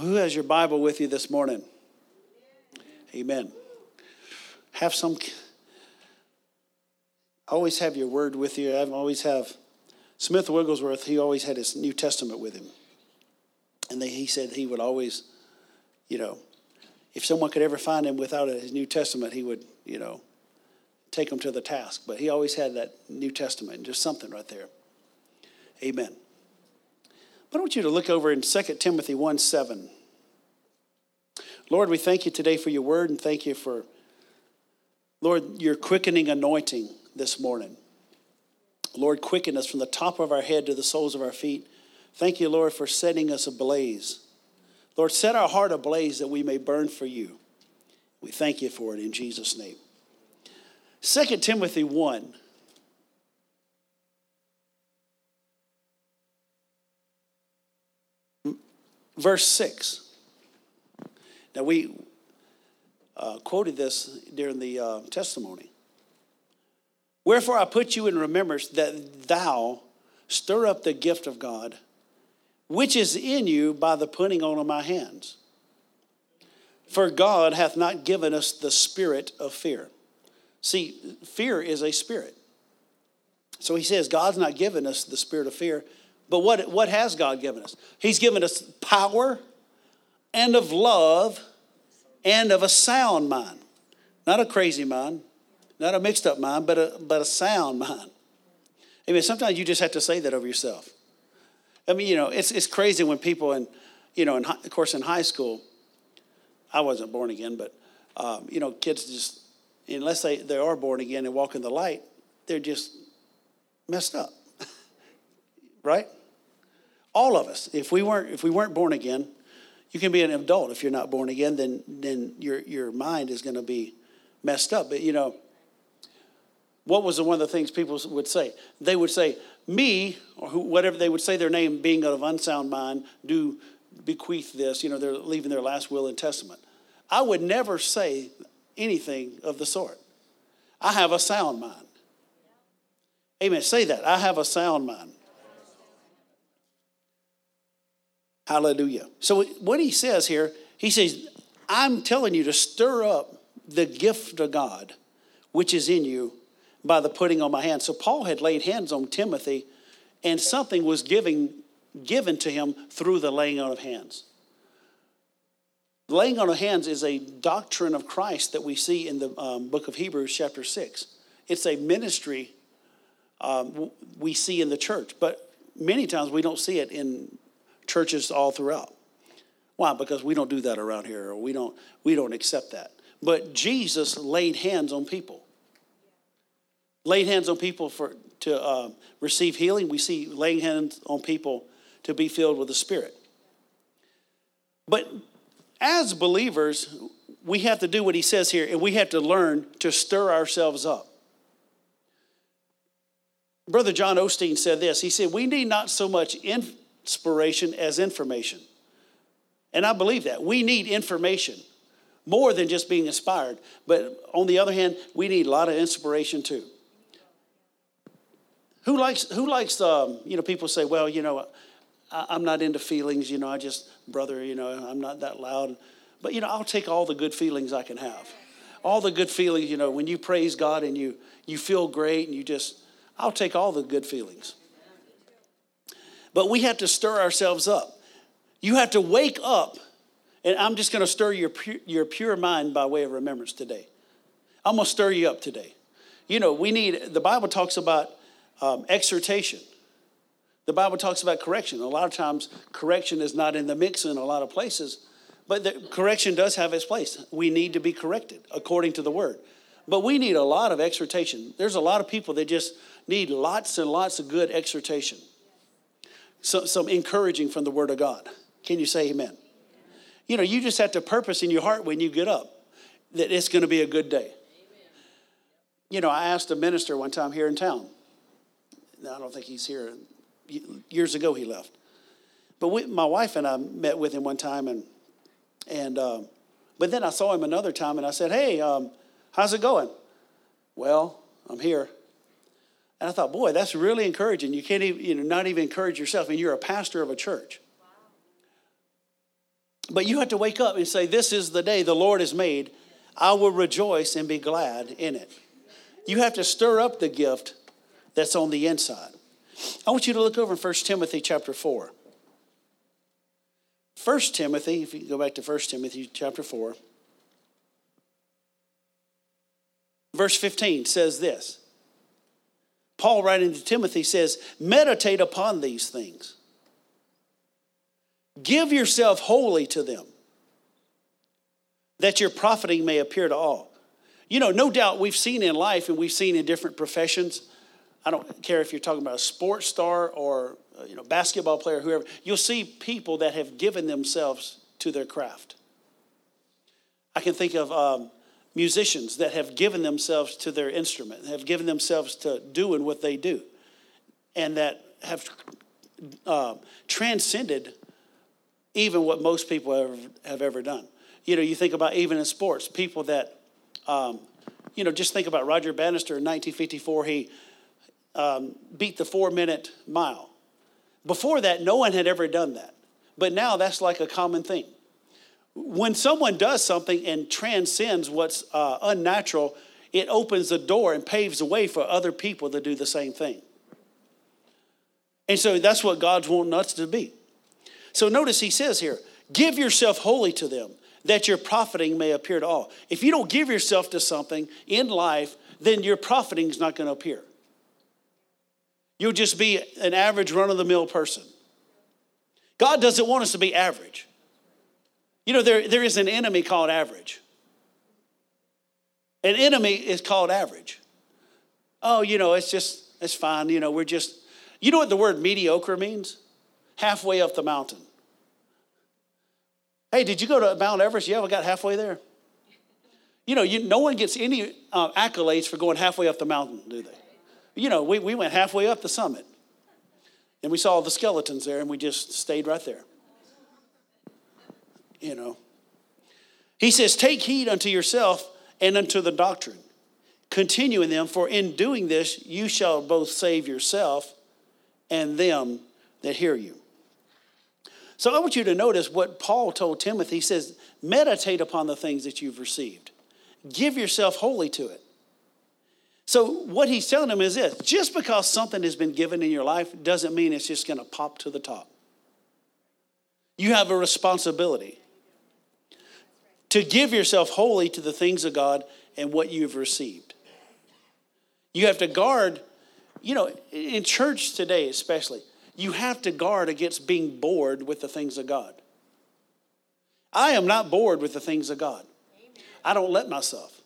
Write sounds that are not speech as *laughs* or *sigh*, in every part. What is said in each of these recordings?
Who has your Bible with you this morning? Amen. Have some. Always have your word with you. I always have. Smith Wigglesworth, he always had his New Testament with him. And they, he said he would always, you know, if someone could ever find him without his New Testament, he would, you know, take him to the task. But he always had that New Testament, just something right there. Amen. But I want you to look over in 2 Timothy 1 7. Lord, we thank you today for your word and thank you for, Lord, your quickening anointing this morning. Lord, quicken us from the top of our head to the soles of our feet. Thank you, Lord, for setting us ablaze. Lord, set our heart ablaze that we may burn for you. We thank you for it in Jesus' name. 2 Timothy 1. Verse 6. Now, we uh, quoted this during the uh, testimony. Wherefore I put you in remembrance that thou stir up the gift of God, which is in you by the putting on of my hands. For God hath not given us the spirit of fear. See, fear is a spirit. So he says, God's not given us the spirit of fear. But what, what has God given us? He's given us power and of love and of a sound mind. Not a crazy mind, not a mixed up mind, but a, but a sound mind. I mean, sometimes you just have to say that over yourself. I mean, you know, it's, it's crazy when people, in, you know, in, of course, in high school, I wasn't born again, but, um, you know, kids just, unless they, they are born again and walk in the light, they're just messed up. *laughs* right? All of us. If we weren't, if we weren't born again, you can be an adult if you're not born again, then, then your, your mind is going to be messed up. But, you know, what was one of the things people would say? They would say, me, or whatever they would say their name, being of unsound mind, do bequeath this. You know, they're leaving their last will and testament. I would never say anything of the sort. I have a sound mind. Amen. Say that. I have a sound mind. Hallelujah. So, what he says here, he says, I'm telling you to stir up the gift of God which is in you by the putting on my hands. So, Paul had laid hands on Timothy, and something was giving, given to him through the laying on of hands. Laying on of hands is a doctrine of Christ that we see in the um, book of Hebrews, chapter 6. It's a ministry um, we see in the church, but many times we don't see it in churches all throughout. Why? Because we don't do that around here, or we don't we don't accept that. But Jesus laid hands on people. Laid hands on people for to uh, receive healing. We see laying hands on people to be filled with the Spirit. But as believers, we have to do what he says here, and we have to learn to stir ourselves up. Brother John Osteen said this. He said, We need not so much inspiration as information. And I believe that. We need information more than just being inspired. But on the other hand, we need a lot of inspiration too. Who likes, who likes um, you know, people say, well, you know, I, I'm not into feelings, you know, I just, brother, you know, I'm not that loud. But, you know, I'll take all the good feelings I can have. All the good feelings, you know, when you praise God and you, you feel great and you just, I'll take all the good feelings. But we have to stir ourselves up. You have to wake up, and I'm just going to stir your, your pure mind by way of remembrance today. I'm going to stir you up today. You know, we need, the Bible talks about um, exhortation. The Bible talks about correction. A lot of times, correction is not in the mix in a lot of places, but the correction does have its place. We need to be corrected according to the word. But we need a lot of exhortation. There's a lot of people that just need lots and lots of good exhortation some, some encouraging from the Word of God. Can you say amen? You know, you just have to purpose in your heart when you get up that it's going to be a good day. You know, I asked a minister one time here in town. I don't think he's here. Years ago, he left. But we, my wife and I met with him one time, and and um, but then I saw him another time, and I said, "Hey, um, how's it going?" Well, I'm here. And I thought, boy, that's really encouraging. You can't even, you know, not even encourage yourself, and you're a pastor of a church. But you have to wake up and say, This is the day the Lord has made. I will rejoice and be glad in it. You have to stir up the gift that's on the inside. I want you to look over in 1 Timothy chapter 4. 1 Timothy, if you go back to 1 Timothy chapter 4, verse 15 says this. Paul, writing to Timothy, says, Meditate upon these things, give yourself wholly to them, that your profiting may appear to all. You know, no doubt we've seen in life and we've seen in different professions. I don't care if you're talking about a sports star or uh, you know basketball player, whoever. You'll see people that have given themselves to their craft. I can think of um, musicians that have given themselves to their instrument, have given themselves to doing what they do, and that have uh, transcended even what most people have, have ever done. You know, you think about even in sports, people that, um, you know, just think about Roger Bannister in 1954. He um, beat the four minute mile. Before that, no one had ever done that. But now that's like a common thing. When someone does something and transcends what's uh, unnatural, it opens the door and paves the way for other people to do the same thing. And so that's what God's wanting us to be. So notice he says here, give yourself wholly to them, that your profiting may appear to all. If you don't give yourself to something in life, then your profiting is not going to appear. You'll just be an average run of the mill person. God doesn't want us to be average. You know, there, there is an enemy called average. An enemy is called average. Oh, you know, it's just, it's fine. You know, we're just, you know what the word mediocre means? Halfway up the mountain. Hey, did you go to Mount Everest? Yeah, we got halfway there. You know, you, no one gets any uh, accolades for going halfway up the mountain, do they? you know, we, we went halfway up the summit and we saw the skeletons there and we just stayed right there. You know. He says, Take heed unto yourself and unto the doctrine. Continue in them, for in doing this you shall both save yourself and them that hear you. So I want you to notice what Paul told Timothy. He says, Meditate upon the things that you've received, give yourself wholly to it. So, what he's telling him is this just because something has been given in your life doesn't mean it's just going to pop to the top. You have a responsibility to give yourself wholly to the things of God and what you've received. You have to guard, you know, in church today especially, you have to guard against being bored with the things of God. I am not bored with the things of God. I don't let myself.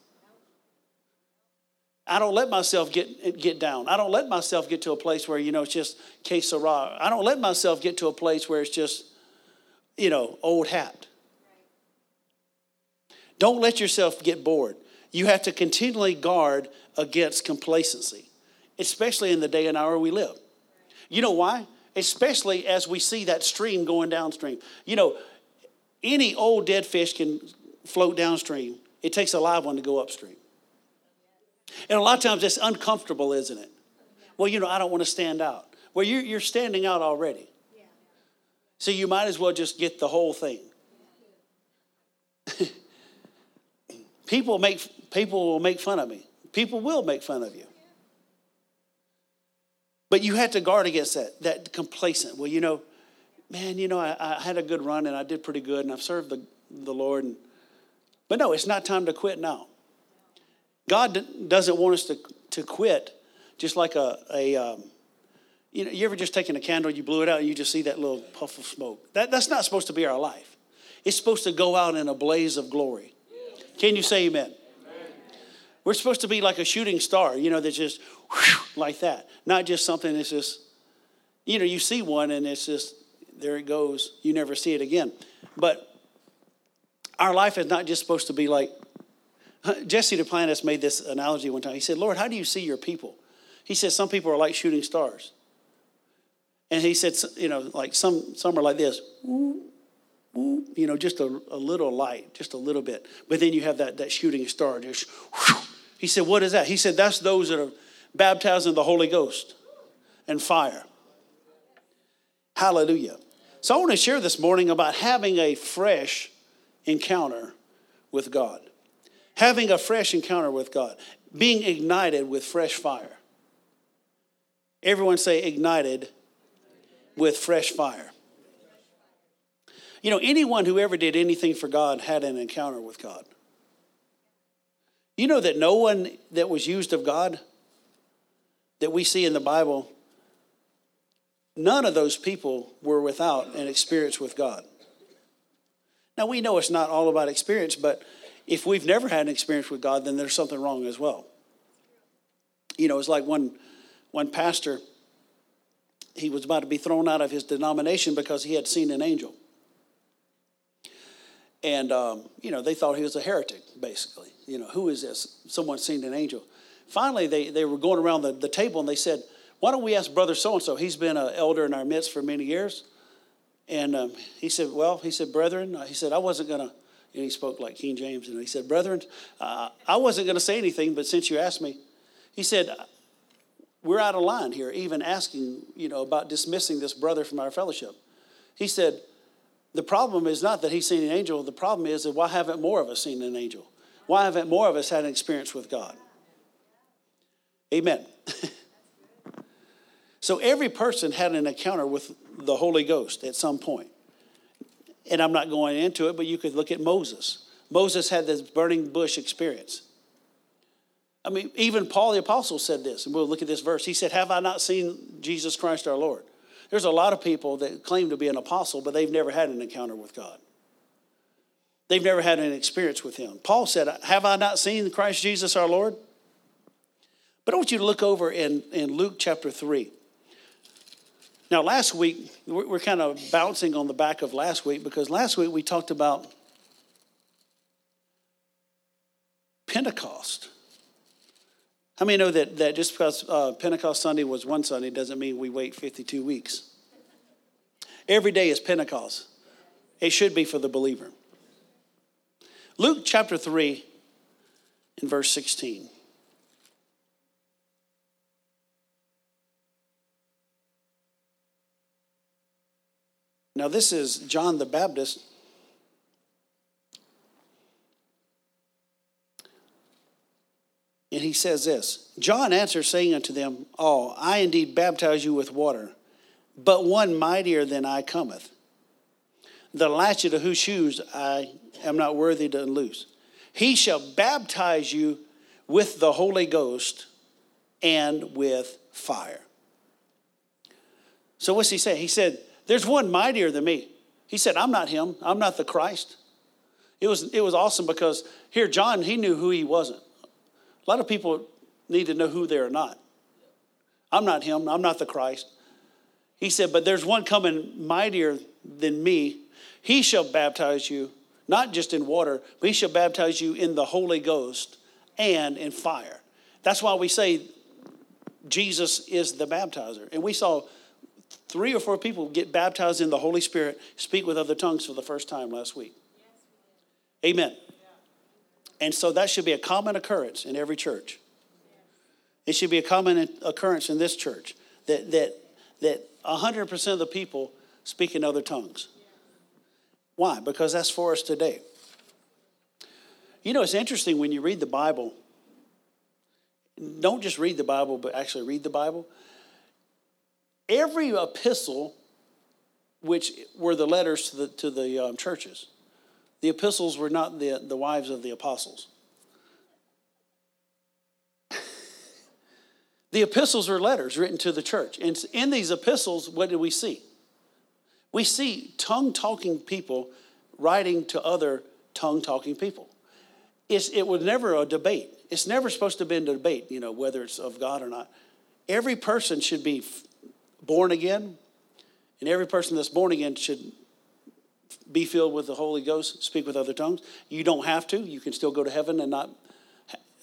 I don't let myself get, get down. I don't let myself get to a place where, you know, it's just que sera. I don't let myself get to a place where it's just, you know, old hat. Don't let yourself get bored. You have to continually guard against complacency, especially in the day and hour we live. You know why? Especially as we see that stream going downstream. You know, any old dead fish can float downstream, it takes a live one to go upstream. And a lot of times it's uncomfortable, isn't it? Well, you know, I don't want to stand out. Well, you're, you're standing out already. So you might as well just get the whole thing. *laughs* people make people will make fun of me. People will make fun of you. But you have to guard against that, that complacent. Well, you know, man, you know, I, I had a good run and I did pretty good and I've served the, the Lord. And, but no, it's not time to quit now. God doesn't want us to, to quit just like a, a um, you know, you ever just taken a candle, you blew it out, and you just see that little puff of smoke. That, that's not supposed to be our life. It's supposed to go out in a blaze of glory. Can you say amen? amen. We're supposed to be like a shooting star, you know, that's just like that. Not just something that's just, you know, you see one and it's just, there it goes. You never see it again. But our life is not just supposed to be like *laughs* Jesse Duplantis made this analogy one time. He said, Lord, how do you see your people? He said, some people are like shooting stars. And he said, you know, like some, some are like this, you know, just a, a little light, just a little bit. But then you have that, that shooting star. Just, he said, what is that? He said, that's those that are baptized in the Holy Ghost and fire. Hallelujah. So I want to share this morning about having a fresh encounter with God. Having a fresh encounter with God. Being ignited with fresh fire. Everyone say ignited with fresh fire. You know, anyone who ever did anything for God had an encounter with God. You know that no one that was used of God that we see in the Bible none of those people were without an experience with God. Now, we know it's not all about experience, but if we've never had an experience with God, then there's something wrong as well. You know, it's like one, one pastor, he was about to be thrown out of his denomination because he had seen an angel. And, um, you know, they thought he was a heretic, basically. You know, who is this? Someone seen an angel. Finally, they, they were going around the, the table and they said, why don't we ask brother so and so? He's been an elder in our midst for many years. And um, he said, Well, he said, Brethren, uh, he said, I wasn't going to, and he spoke like King James, and he said, Brethren, uh, I wasn't going to say anything, but since you asked me, he said, We're out of line here, even asking, you know, about dismissing this brother from our fellowship. He said, The problem is not that he's seen an angel, the problem is that why haven't more of us seen an angel? Why haven't more of us had an experience with God? Amen. *laughs* So every person had an encounter with the Holy Ghost at some point. And I'm not going into it, but you could look at Moses. Moses had this burning bush experience. I mean, even Paul the Apostle said this, and we'll look at this verse. He said, Have I not seen Jesus Christ our Lord? There's a lot of people that claim to be an apostle, but they've never had an encounter with God. They've never had an experience with Him. Paul said, Have I not seen Christ Jesus our Lord? But I want you to look over in, in Luke chapter 3. Now, last week, we're kind of bouncing on the back of last week because last week we talked about Pentecost. How many know that, that just because uh, Pentecost Sunday was one Sunday doesn't mean we wait 52 weeks? Every day is Pentecost. It should be for the believer. Luke chapter 3 and verse 16. Now, this is John the Baptist. He says this John answered, saying unto them all, I indeed baptize you with water, but one mightier than I cometh, the latchet of whose shoes I am not worthy to unloose. He shall baptize you with the Holy Ghost and with fire. So, what's he say? He said, there's one mightier than me. He said, I'm not him. I'm not the Christ. It was, it was awesome because here, John, he knew who he wasn't. A lot of people need to know who they are not. I'm not him. I'm not the Christ. He said, But there's one coming mightier than me. He shall baptize you, not just in water, but he shall baptize you in the Holy Ghost and in fire. That's why we say Jesus is the baptizer. And we saw three or four people get baptized in the Holy Spirit, speak with other tongues for the first time last week. Amen. And so that should be a common occurrence in every church. It should be a common occurrence in this church that that that 100% of the people speak in other tongues. Why? Because that's for us today. You know, it's interesting when you read the Bible. Don't just read the Bible, but actually read the Bible every epistle, which were the letters to the, to the um, churches, the epistles were not the, the wives of the apostles. the epistles are letters written to the church. And in these epistles, what do we see? We see tongue talking people writing to other tongue talking people. It's, it was never a debate. It's never supposed to be a debate, you know, whether it's of God or not. Every person should be born again, and every person that's born again should be filled with the Holy Ghost, speak with other tongues. You don't have to. You can still go to heaven and not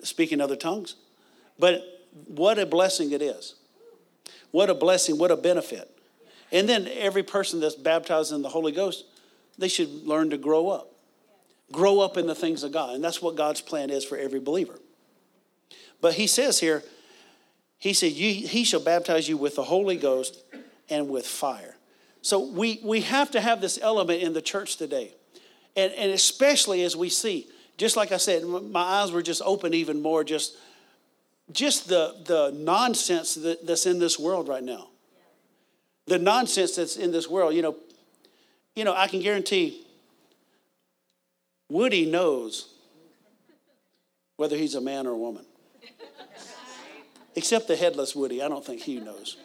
speak in other tongues. But what a blessing it is. What a blessing, what a benefit. And then every person that's baptized in the Holy Ghost, they should learn to grow up. Grow up in the things of God. And that's what God's plan is for every believer. But he says here, he said, He shall baptize you with the Holy Ghost and with fire. So we, we have to have this element in the church today. And, and especially as we see, just like I said, my eyes were just open even more, just, just the, the nonsense that, that's in this world right now. The nonsense that's in this world. You know, you know, I can guarantee Woody knows whether he's a man or a woman. Except the headless Woody. I don't think he knows.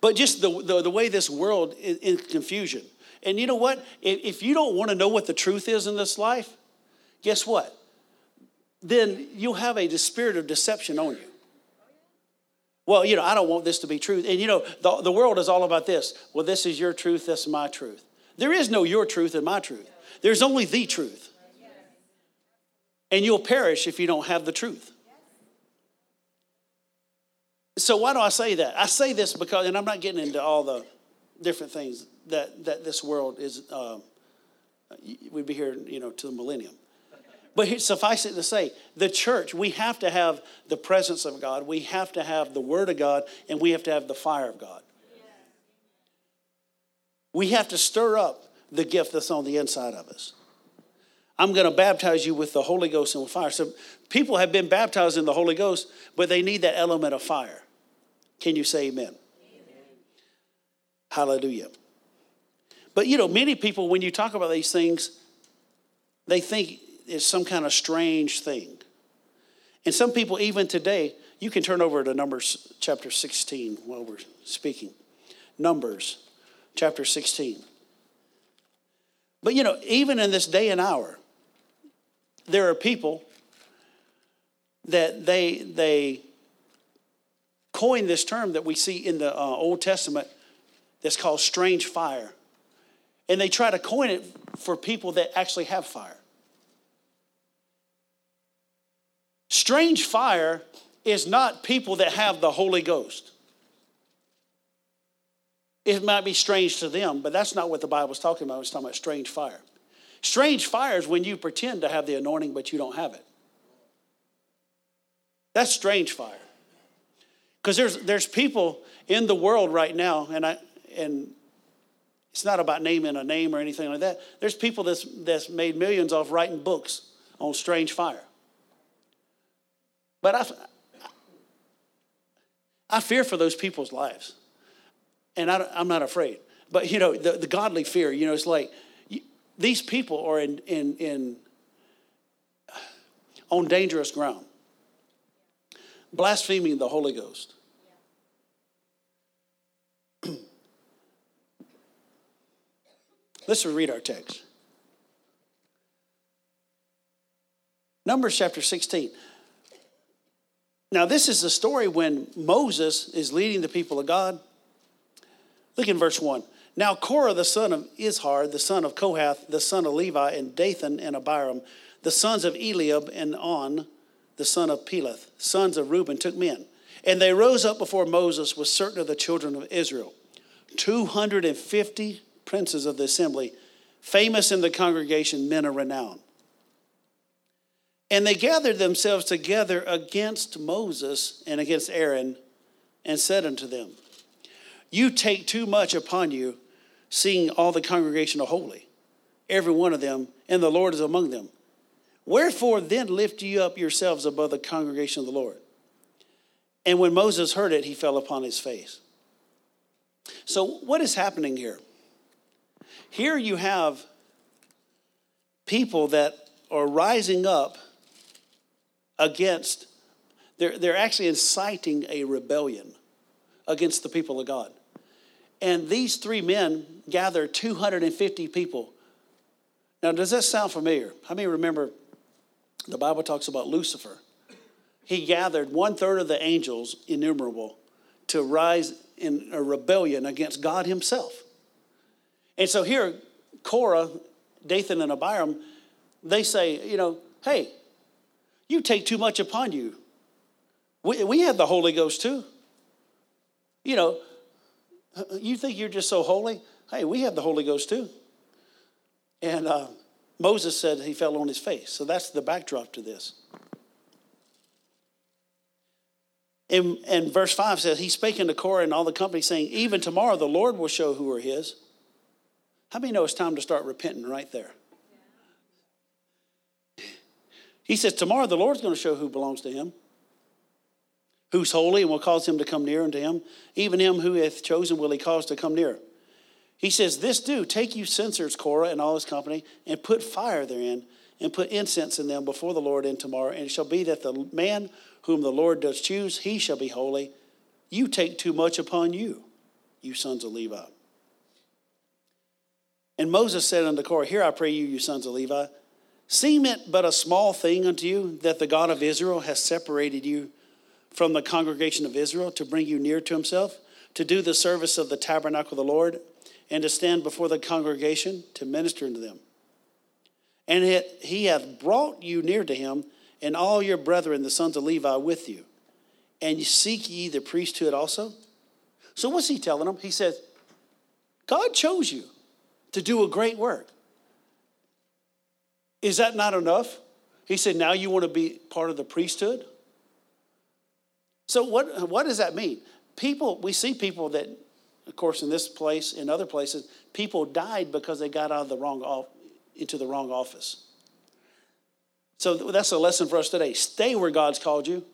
But just the, the, the way this world is in confusion. And you know what? If you don't want to know what the truth is in this life, guess what? Then you'll have a spirit of deception on you. Well, you know, I don't want this to be truth. And you know, the, the world is all about this. Well, this is your truth, this is my truth. There is no your truth and my truth. There's only the truth. And you'll perish if you don't have the truth. So why do I say that? I say this because, and I'm not getting into all the different things that, that this world is, um, we'd be here, you know, to the millennium. But suffice it to say, the church, we have to have the presence of God, we have to have the Word of God, and we have to have the fire of God. We have to stir up the gift that's on the inside of us. I'm going to baptize you with the Holy Ghost and with fire. So people have been baptized in the Holy Ghost, but they need that element of fire. Can you say amen? amen? Hallelujah. But you know, many people, when you talk about these things, they think it's some kind of strange thing. And some people, even today, you can turn over to Numbers chapter 16 while we're speaking. Numbers chapter 16. But you know, even in this day and hour, there are people that they they coined this term that we see in the uh, Old Testament that's called strange fire. And they try to coin it for people that actually have fire. Strange fire is not people that have the Holy Ghost. It might be strange to them, but that's not what the Bible's talking about. It's talking about strange fire. Strange fire is when you pretend to have the anointing, but you don't have it. That's strange fire. Because there's, there's people in the world right now, and, I, and it's not about naming a name or anything like that. There's people that's, that's made millions off writing books on strange fire. But I, I fear for those people's lives and I, am not afraid. But you know, the, the godly fear, you know, it's like these people are in, in, in on dangerous ground, blaspheming the Holy Ghost. *clears throat* Let's read our text. Numbers chapter 16. Now, this is the story when Moses is leading the people of God Look in verse 1. Now Korah, the son of Izhar, the son of Kohath, the son of Levi, and Dathan and Abiram, the sons of Eliab and On, the son of Peleth, sons of Reuben, took men. And they rose up before Moses with certain of the children of Israel, 250 princes of the assembly, famous in the congregation, men of renown. And they gathered themselves together against Moses and against Aaron and said unto them, you take too much upon you, seeing all the congregation are holy, every one of them, and the Lord is among them. Wherefore then lift you up yourselves above the congregation of the Lord? And when Moses heard it, he fell upon his face. So, what is happening here? Here you have people that are rising up against, they're, they're actually inciting a rebellion against the people of God. And these three men gather 250 people. Now, does that sound familiar? How many remember the Bible talks about Lucifer? He gathered one third of the angels, innumerable, to rise in a rebellion against God Himself. And so here, Korah, Dathan, and Abiram, they say, you know, hey, you take too much upon you. We, we have the Holy Ghost too. You know, you think you're just so holy? Hey, we have the Holy Ghost too. And uh, Moses said he fell on his face. So that's the backdrop to this. And, and verse 5 says, He spake unto Korah and all the company, saying, Even tomorrow the Lord will show who are his. How many know it's time to start repenting right there? He says, Tomorrow the Lord's going to show who belongs to him, who's holy, and will cause him to come near unto him. Even him who hath chosen will he cause to come near. He says, This do, take you censers, Korah and all his company, and put fire therein, and put incense in them before the Lord in tomorrow. And it shall be that the man whom the Lord does choose, he shall be holy. You take too much upon you, you sons of Levi. And Moses said unto Korah, Here I pray you, you sons of Levi, seem it but a small thing unto you that the God of Israel has separated you from the congregation of Israel to bring you near to himself, to do the service of the tabernacle of the Lord, and to stand before the congregation to minister unto them. And it, he hath brought you near to him and all your brethren, the sons of Levi, with you. And seek ye the priesthood also? So what's he telling them? He says, God chose you to do a great work. Is that not enough? He said, now you want to be part of the priesthood? So what, what does that mean? People, we see people that, of course, in this place, in other places, people died because they got out of the wrong into the wrong office. So that's a lesson for us today. Stay where God's called you.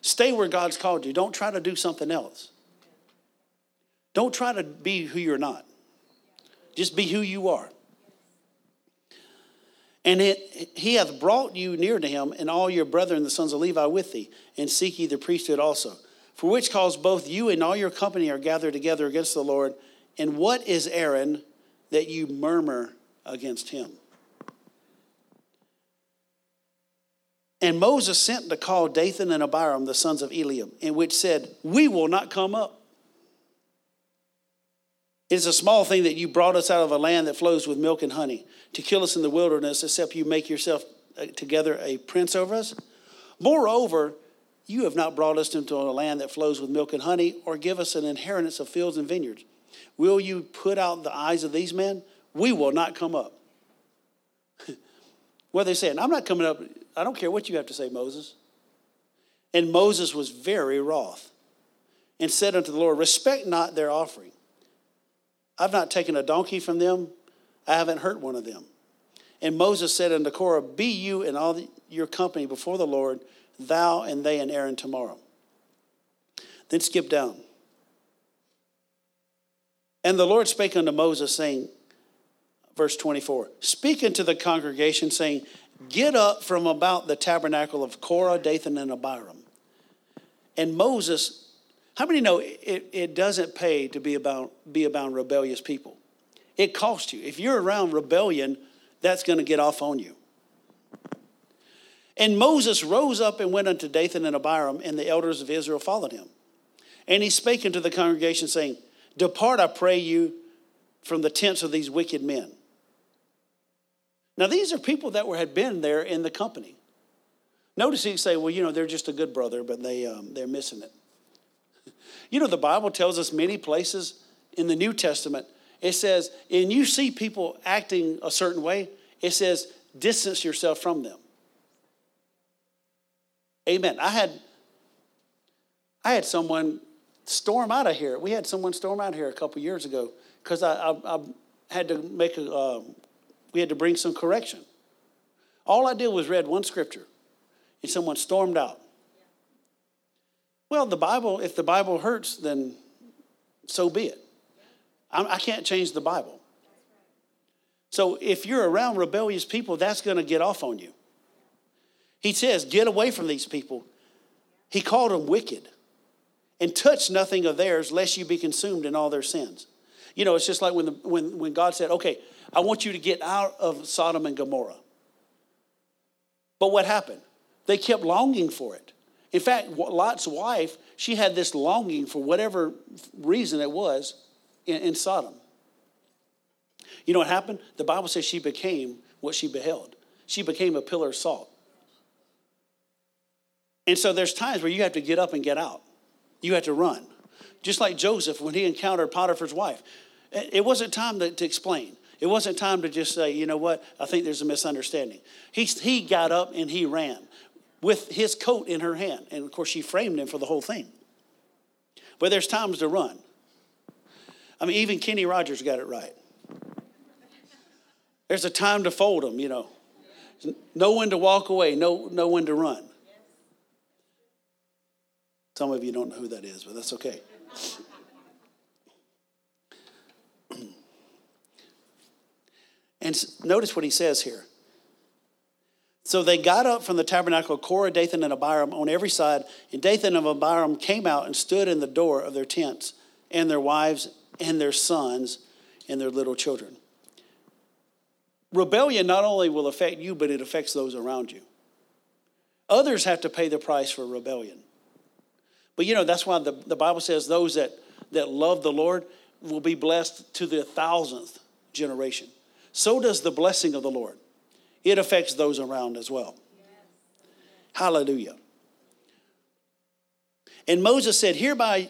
Stay where God's called you. Don't try to do something else. Don't try to be who you're not. Just be who you are. And it, he hath brought you near to him, and all your brethren, the sons of Levi, with thee, and seek ye the priesthood also. For which cause both you and all your company are gathered together against the Lord. And what is Aaron that you murmur against him? And Moses sent to call Dathan and Abiram, the sons of Eliam, in which said, We will not come up. It is a small thing that you brought us out of a land that flows with milk and honey to kill us in the wilderness, except you make yourself uh, together a prince over us. Moreover, you have not brought us into a land that flows with milk and honey, or give us an inheritance of fields and vineyards. Will you put out the eyes of these men? We will not come up. *laughs* what are they saying? I'm not coming up. I don't care what you have to say, Moses. And Moses was very wroth and said unto the Lord, Respect not their offering. I've not taken a donkey from them, I haven't hurt one of them. And Moses said unto Korah, Be you and all the, your company before the Lord, thou and they and Aaron tomorrow. Then skip down. And the Lord spake unto Moses, saying, verse 24, Speak unto the congregation, saying, Get up from about the tabernacle of Korah, Dathan, and Abiram. And Moses, how many know it, it doesn't pay to be about, be about rebellious people? It costs you. If you're around rebellion, that's going to get off on you. And Moses rose up and went unto Dathan and Abiram, and the elders of Israel followed him. And he spake unto the congregation, saying, Depart, I pray you, from the tents of these wicked men. Now, these are people that were, had been there in the company. Notice he say, well, you know, they're just a good brother, but they, um, they're missing it. *laughs* You know, the Bible tells us many places in the New Testament, it says, and you see people acting a certain way, it says, distance yourself from them. Amen. I had, I had someone storm out of here. We had someone storm out of here a couple years ago because I, I, I, had to make a, uh, we had to bring some correction. All I did was read one scripture, and someone stormed out. Well, the Bible, if the Bible hurts, then so be it. I can't change the Bible. So if you're around rebellious people, that's going to get off on you. He says, Get away from these people. He called them wicked and touch nothing of theirs, lest you be consumed in all their sins. You know, it's just like when, the, when, when God said, Okay, I want you to get out of Sodom and Gomorrah. But what happened? They kept longing for it. In fact, Lot's wife, she had this longing for whatever reason it was in, in Sodom. You know what happened? The Bible says she became what she beheld. She became a pillar of salt. And so there's times where you have to get up and get out. You have to run. Just like Joseph when he encountered Potiphar's wife. It wasn't time to, to explain. It wasn't time to just say, you know what, I think there's a misunderstanding. He, he got up and he ran. with his coat in her hand. And of course, she framed him for the whole thing. But there's times to run. I mean, even Kenny Rogers got it right. There's a time to fold them, you know. Know when to walk away, know, know when to run. Some of you don't know who that is, but that's okay. *clears throat* and notice what he says here. So they got up from the tabernacle, Korah, Dathan, and Abiram on every side, and Dathan and Abiram came out and stood in the door of their tents, and their wives, and their sons, and their little children. Rebellion not only will affect you, but it affects those around you. Others have to pay the price for rebellion. But you know, that's why the, the Bible says those that, that love the Lord will be blessed to the thousandth generation. So does the blessing of the Lord. It affects those around as well. Hallelujah. And Moses said, Hereby,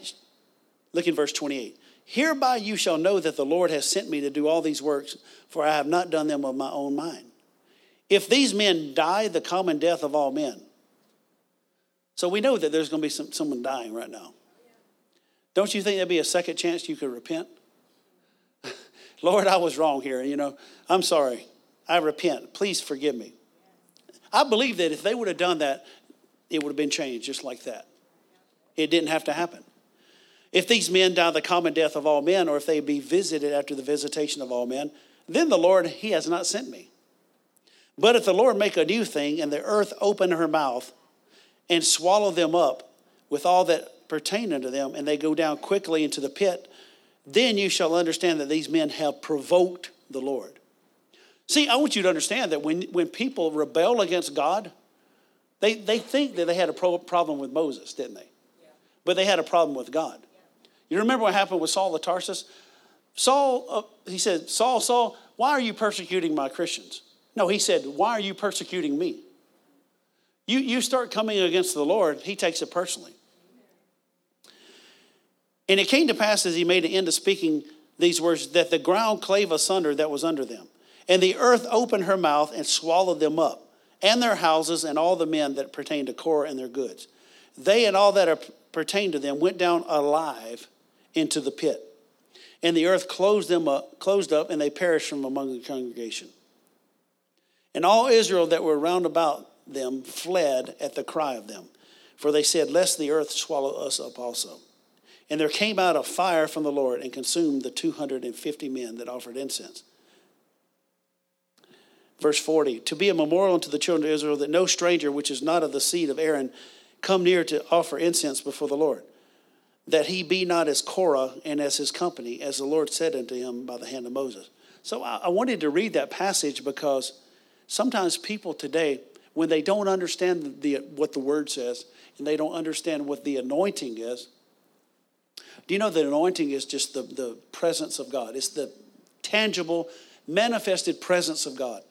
look in verse 28 Hereby you shall know that the Lord has sent me to do all these works, for I have not done them of my own mind. If these men die the common death of all men, so we know that there's going to be some, someone dying right now. Don't you think there'd be a second chance you could repent? *laughs* Lord, I was wrong here. You know, I'm sorry. I repent. Please forgive me. I believe that if they would have done that, it would have been changed just like that. It didn't have to happen. If these men die the common death of all men, or if they be visited after the visitation of all men, then the Lord, He has not sent me. But if the Lord make a new thing, and the earth open her mouth, and swallow them up with all that pertain unto them, and they go down quickly into the pit, then you shall understand that these men have provoked the Lord. See, I want you to understand that when, when people rebel against God, they, they think that they had a pro- problem with Moses, didn't they? Yeah. But they had a problem with God. You remember what happened with Saul of Tarsus? Saul, uh, he said, Saul, Saul, why are you persecuting my Christians? No, he said, why are you persecuting me? You, you start coming against the Lord, he takes it personally. And it came to pass as he made an end of speaking these words that the ground clave asunder that was under them, and the earth opened her mouth and swallowed them up, and their houses and all the men that pertained to Korah and their goods. They and all that pertained to them went down alive into the pit. And the earth closed them up, closed up, and they perished from among the congregation. And all Israel that were round about them fled at the cry of them, for they said, Lest the earth swallow us up also. And there came out a fire from the Lord and consumed the 250 men that offered incense. Verse 40 To be a memorial unto the children of Israel that no stranger which is not of the seed of Aaron come near to offer incense before the Lord, that he be not as Korah and as his company, as the Lord said unto him by the hand of Moses. So I wanted to read that passage because sometimes people today when they don't understand the, what the word says and they don't understand what the anointing is. Do you know that anointing is just the, the presence of God? It's the tangible, manifested presence of God.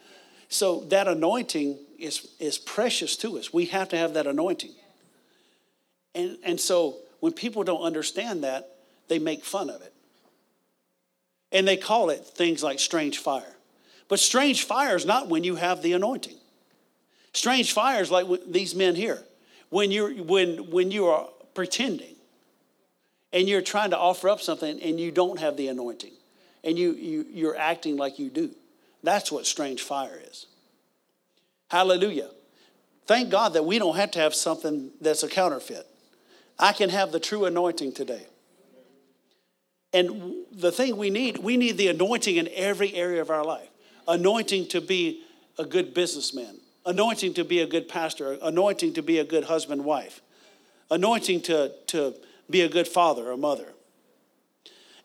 So that anointing is, is precious to us. We have to have that anointing. And, and so when people don't understand that, they make fun of it. And they call it things like strange fire. But strange fire is not when you have the anointing. Strange fires like these men here. When you're when when you are pretending and you're trying to offer up something and you don't have the anointing and you, you you're acting like you do. That's what strange fire is. Hallelujah. Thank God that we don't have to have something that's a counterfeit. I can have the true anointing today. And the thing we need, we need the anointing in every area of our life. Anointing to be a good businessman, anointing to be a good pastor, anointing to be a good husband, wife, anointing to, to be a good father or mother.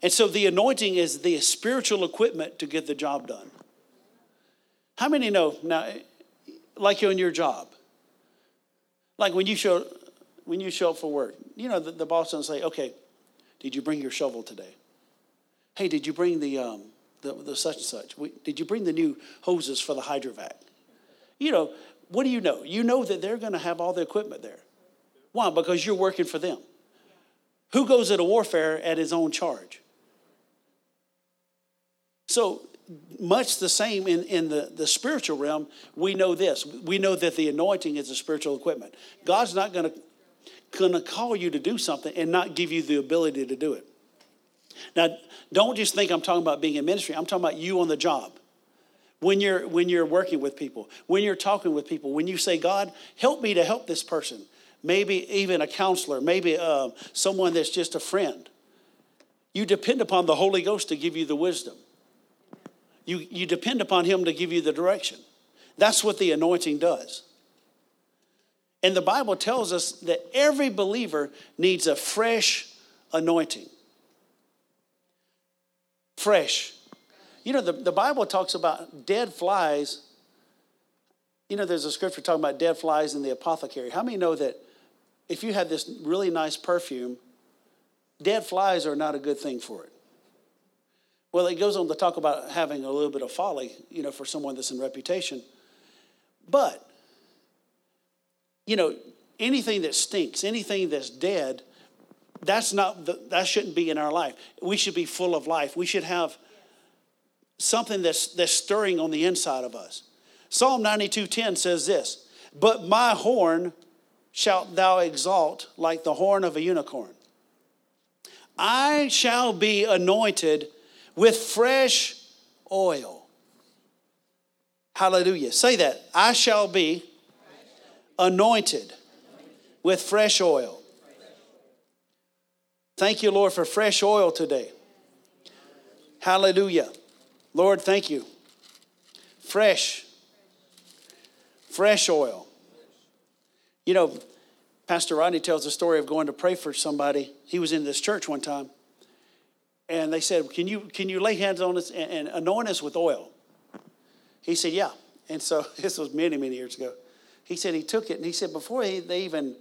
And so the anointing is the spiritual equipment to get the job done. How many know now, like you in your job? Like when you show when you show up for work, you know the, the boss doesn't say, "Okay, did you bring your shovel today?" Hey, did you bring the um, the, the such and such? We, did you bring the new hoses for the hydrovac? You know, what do you know? You know that they're going to have all the equipment there. Why? Because you're working for them. Who goes into warfare at his own charge? So much the same in, in the, the spiritual realm, we know this. We know that the anointing is a spiritual equipment. God's not going to going to call you to do something and not give you the ability to do it. Now, don't just think I'm talking about being in ministry. I'm talking about you on the job. When you're when you're working with people, when you're talking with people, when you say, "God, help me to help this person," maybe even a counselor, maybe uh, someone that's just a friend. You depend upon the Holy Ghost to give you the wisdom. You, you depend upon Him to give you the direction. That's what the anointing does. And the Bible tells us that every believer needs a fresh anointing. Fresh. You know, the, the Bible talks about dead flies. You know, there's a scripture talking about dead flies in the apothecary. How many know that if you have this really nice perfume, dead flies are not a good thing for it? Well, it goes on to talk about having a little bit of folly, you know, for someone that's in reputation. But, you know, anything that stinks, anything that's dead, that's not the, that shouldn't be in our life. We should be full of life. We should have something that's that's stirring on the inside of us. Psalm 92:10 says this, "But my horn shalt thou exalt like the horn of a unicorn. I shall be anointed with fresh oil. Hallelujah. Say that. I shall be anointed with fresh oil. Thank you, Lord, for fresh oil today. Hallelujah. Lord, thank you. Fresh, fresh oil. You know, Pastor Rodney tells the story of going to pray for somebody. He was in this church one time and they said, "Can you can you lay hands on us and, and anoint us with oil?" He said, "Yeah." And so *laughs* this was many many years ago. He said he took it, and he said before he, they even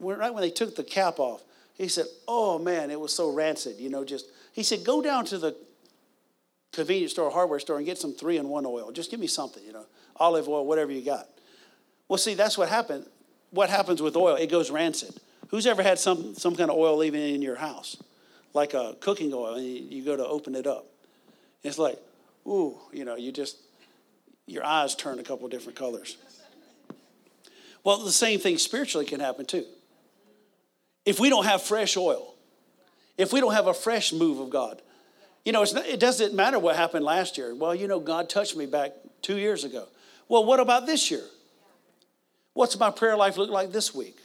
right when they took the cap off, he said, "Oh man, it was so rancid." You know, just he said, "Go down to the convenience store, hardware store, and get some three in one oil. Just give me something, you know, olive oil, whatever you got." Well, see, that's what happened. What happens with oil? It goes rancid. Who's ever had some some kind of oil even in your house? like a cooking oil, and you, go to open it up. It's like, ooh, you know, you just, your eyes turn a couple different colors. Well, the same thing spiritually can happen too. If we don't have fresh oil, if we don't have a fresh move of God, you know, not, it doesn't matter what happened last year. Well, you know, God touched me back two years ago. Well, what about this year? What's my prayer life look like this week?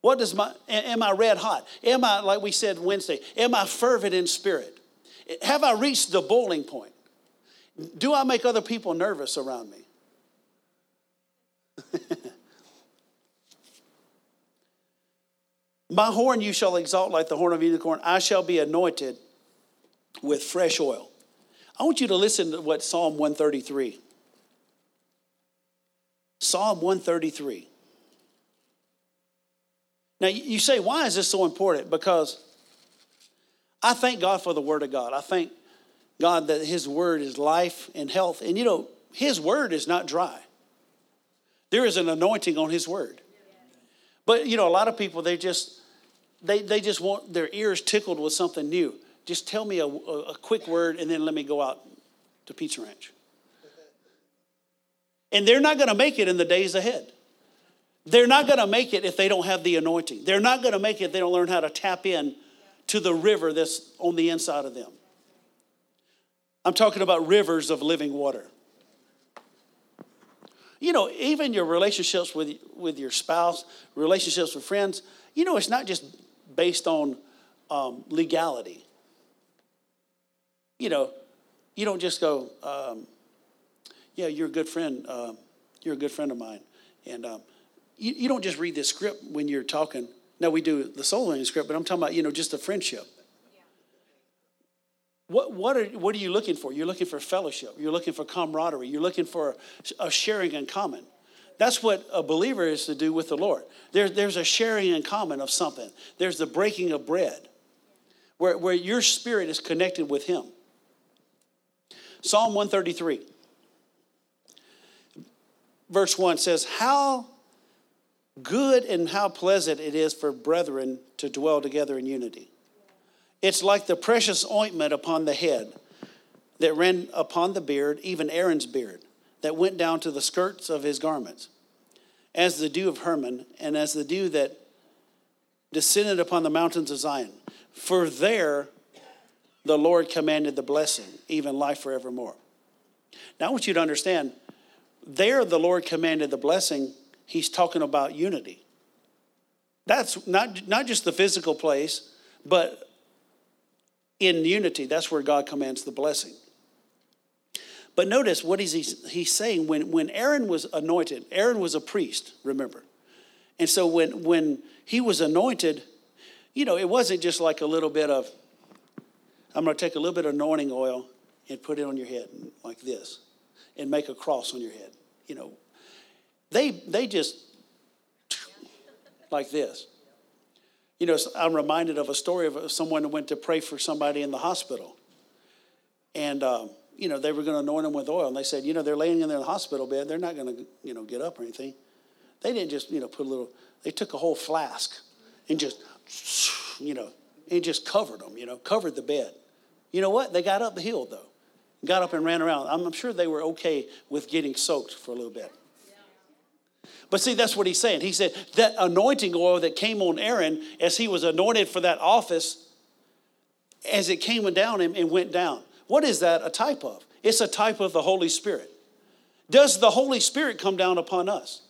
What does my, am I red hot? Am I, like we said Wednesday, am I fervent in spirit? Have I reached the boiling point? Do I make other people nervous around me? *laughs* My horn you shall exalt like the horn of unicorn. I shall be anointed with fresh oil. I want you to listen to what Psalm 133. Psalm 133. Now, you say, why is this so important? Because I thank God for the Word of God. I thank God that His Word is life and health. And you know, His Word is not dry, there is an anointing on His Word. But you know, a lot of people, they just, they, they just want their ears tickled with something new. Just tell me a, a, quick word and then let me go out to Pizza Ranch. And they're not going to make it in the days ahead. They're not going to make it if they don't have the anointing. They're not going to make it if they don't learn how to tap in to the river that's on the inside of them. I'm talking about rivers of living water. You know, even your relationships with, with your spouse, relationships with friends, you know, it's not just based on um, legality. You know, you don't just go, um, yeah, you're a good friend. Uh, you're a good friend of mine. And um, you, you don't just read this script when you're talking. Now we do the soul in winning script, but I'm talking about, you know, just the friendship. What, what, are, what are you looking for? You're looking for fellowship. You're looking for camaraderie. You're looking for a sharing in common. That's what a believer is to do with the Lord. There, there's a sharing in common of something. There's the breaking of bread where, where your spirit is connected with Him. Psalm 133, verse 1 says, How Good and how pleasant it is for brethren to dwell together in unity. It's like the precious ointment upon the head, that ran upon the beard, even Aaron's beard, that went down to the skirts of his garments, as the dew of Hermon, and as the dew that descended upon the mountains of Zion. For there the Lord commanded the blessing, even life forevermore. Now I want you to understand, there the Lord commanded the blessing, he's talking about unity. That's not, not just the physical place, but in unity, that's where God commands the blessing. But notice what is he, he's saying when, when Aaron was anointed, Aaron was a priest, remember. And so when, when he was anointed, you know, it wasn't just like a little bit of, I'm going to take a little bit of anointing oil and put it on your head like this and make a cross on your head. You know, they, they just like this. You know, I'm reminded of a story of someone who went to pray for somebody in the hospital. And um, you know, they were going to anoint them with oil. And they said, you know, they're laying in their hospital bed. They're not going to, you know, get up or anything. They didn't just, you know, put a little, they took a whole flask and just, you know, and just covered them, you know, covered the bed. You know what? They got up the hill, though. Got up and ran around. I'm sure they were okay with getting soaked for a little bit. But see, that's what he's saying. He said that anointing oil that came on Aaron as he was anointed for that office, as it came down him and went down. What is that a type of? It's a type of the Holy Spirit. Does the Holy Spirit come down upon us?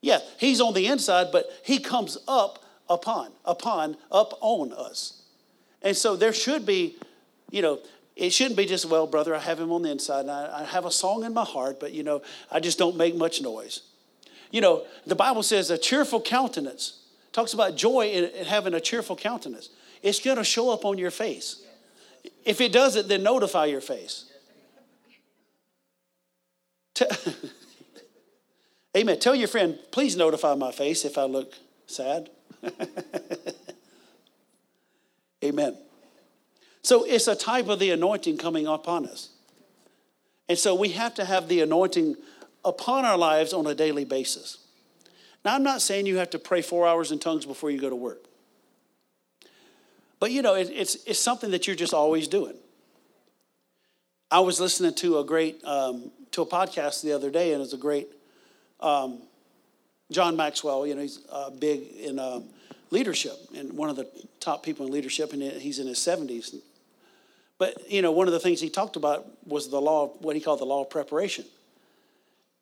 Yeah, He's on the inside, but He comes up upon, upon, up on us. And so there should be, you know, it shouldn't be just, well, brother, I have him on the inside and I, I have a song in my heart, but, you know, I just don't make much noise. You know, the Bible says a cheerful countenance talks about joy in, in having a cheerful countenance. It's going to show up on your face. If it doesn't, then notify your face. *laughs* Amen. Tell your friend, please notify my face if I look sad. *laughs* Amen. So it's a type of the anointing coming upon us. And so we have to have the anointing upon our lives on a daily basis. Now, I'm not saying you have to pray four hours in tongues before you go to work. But you know, it, it's, it's something that you're just always doing. I was listening to a great, um, to a podcast the other day, and it's a great, um, John Maxwell, you know, he's uh, big in uh, leadership and one of the top people in leadership, and he's in his 70s. But, you know, one of the things he talked about was the law, of, what he called the law of preparation.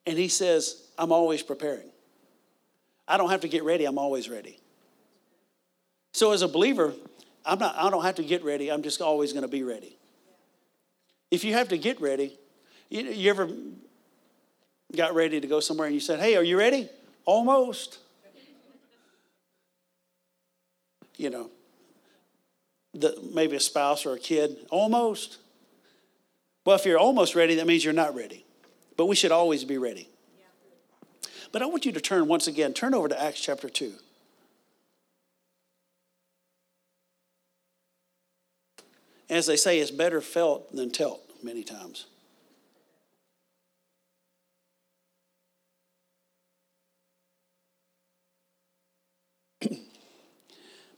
And he says, I'm always preparing. I don't have to get ready, I'm always ready. So, as a believer, I'm not, I don't have to get ready. I'm just always going to be ready. If you have to get ready, you, you ever got ready to go somewhere and you said, Hey, are you ready? Almost. You know, the, maybe a spouse or a kid, almost. Well, if you're almost ready, that means you're not ready. But we should always be ready. But I want you to turn once again, turn over to Acts chapter 2. as they say, it's better felt than telt many times. *clears throat*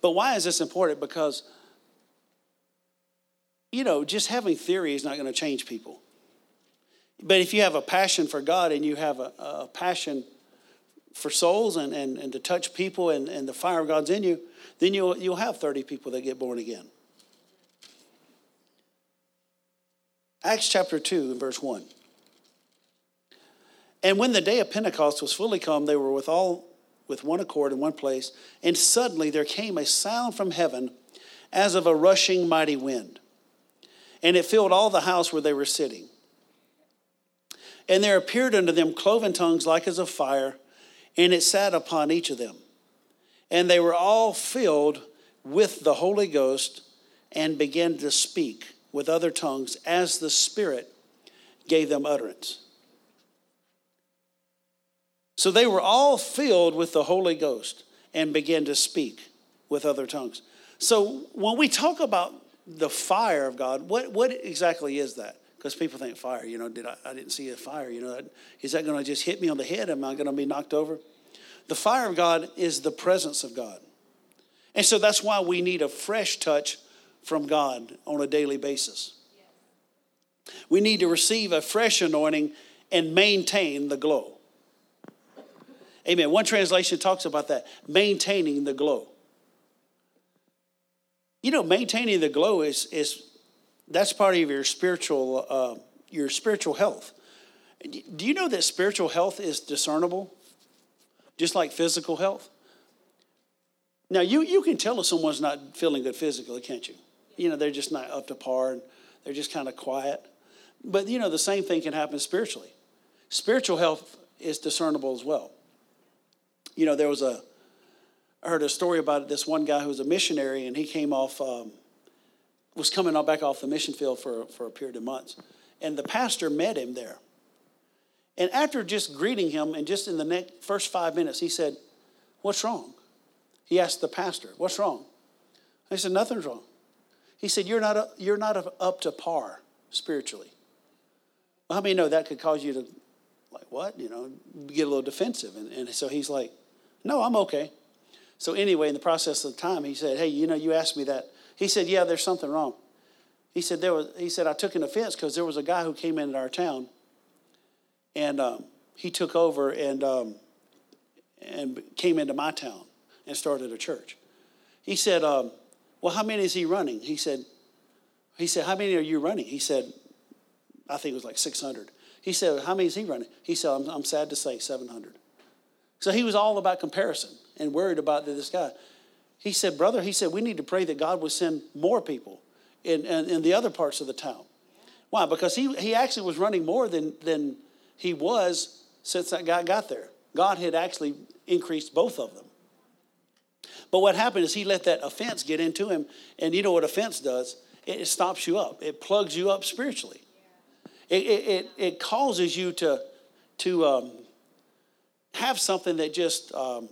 but why is this important? Because, you know, just having theory is not going to change people. But if you have a passion for God and you have a, a passion for souls and, and, and to touch people and, and the fire of God's in you, then you'll, you'll have 30 people that get born again. Acts chapter 2 and verse 1. And when the day of Pentecost was fully come, they were with all with one accord in one place, and suddenly there came a sound from heaven as of a rushing mighty wind, and it filled all the house where they were sitting. And there appeared unto them cloven tongues like as of fire, and it sat upon each of them. And they were all filled with the Holy Ghost and began to speak with other tongues as the Spirit gave them utterance. So they were all filled with the Holy Ghost and began to speak with other tongues. So when we talk about the fire of God, what, what exactly is that? Because people think fire, you know, did I, I didn't see a fire, you know, is that going to just hit me on the head? Am I going to be knocked over? The fire of God is the presence of God. And so that's why we need a fresh touch from God on a daily basis. We need to receive a fresh anointing and maintain the glow. Amen. One translation talks about that maintaining the glow. You know, maintaining the glow is, is that's part of your spiritual, uh, your spiritual health. Do you know that spiritual health is discernible, just like physical health? Now, you, you can tell if someone's not feeling good physically, can't you? You know, they're just not up to par and they're just kind of quiet. But, you know, the same thing can happen spiritually. Spiritual health is discernible as well. You know, there was a, I heard a story about this one guy who was a missionary and he came off, um, was coming back off the mission field for, for a period of months. And the pastor met him there. And after just greeting him, and just in the next, first five minutes, he said, What's wrong? He asked the pastor, What's wrong? I said, Nothing's wrong. He said, You're not, you're not up to par spiritually. Well, how many know that could cause you to, like, what? You know, get a little defensive. And, and so he's like, No, I'm okay. So anyway, in the process of time, he said, Hey, you know, you asked me that. He said, Yeah, there's something wrong. He said, there was, he said, I took an offense because there was a guy who came into our town and um, he took over and, um, and came into my town and started a church. He said, um, Well, how many is he running? He said, he said, How many are you running? He said, I think it was like 600. He said, How many is he running? He said, I'm, I'm sad to say 700. So he was all about comparison and worried about this guy. He said, Brother, he said, we need to pray that God would send more people in, in, in the other parts of the town. Why? Because he, he actually was running more than, than he was since that guy got there. God had actually increased both of them. But what happened is he let that offense get into him. And you know what offense does? It, stops you up, it plugs you up spiritually. It, it, it, causes you to, to um, have something that just um,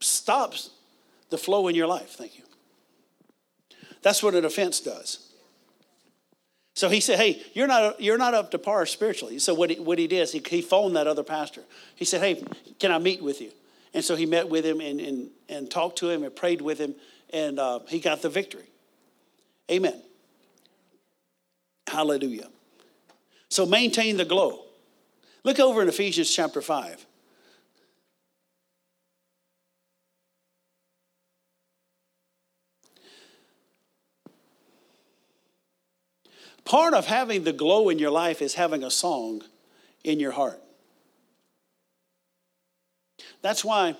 stops the flow in your life. Thank you. That's what an offense does. So he said, Hey, you're not, you're not up to par spiritually. So what he, what he did is he, he phoned that other pastor. He said, Hey, can I meet with you? And so he met with him and, and, and talked to him and prayed with him, and uh, he got the victory. Amen. Hallelujah. So maintain the glow. Look over in Ephesians chapter 5. Part of having the glow in your life is having a song in your heart. That's why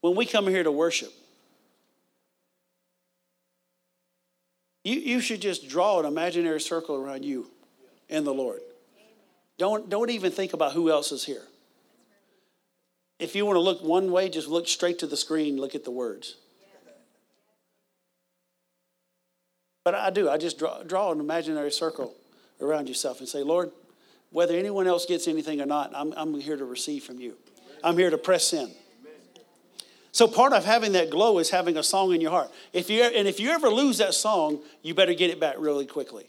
when we come here to worship, you, you should just draw an imaginary circle around you and the Lord. Don't, don't even think about who else is here. If you want to look one way, just look straight to the screen, look at the words. But I do. I just draw, draw an imaginary circle around yourself and say, Lord, whether anyone else gets anything or not, I'm, I'm here to receive from you. I'm here to press in. So part of having that glow is having a song in your heart. If you and if you ever lose that song, you better get it back really quickly.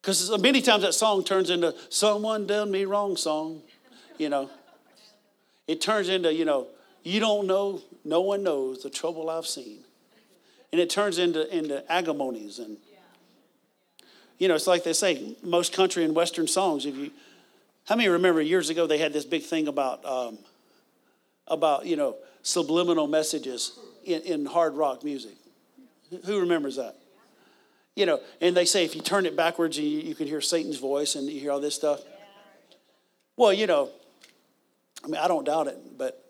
Because many times that song turns into someone done me wrong song, you know. It turns into, you know, you don't know, no one knows the trouble I've seen and it turns into, into agimonies and you know it's like they say most country and western songs if you how many remember years ago they had this big thing about um, about you know subliminal messages in, in hard rock music? Who remembers that? You know and they say if you turn it backwards you, you can hear satan's voice and you hear all this stuff. Well you know i mean i don't doubt it but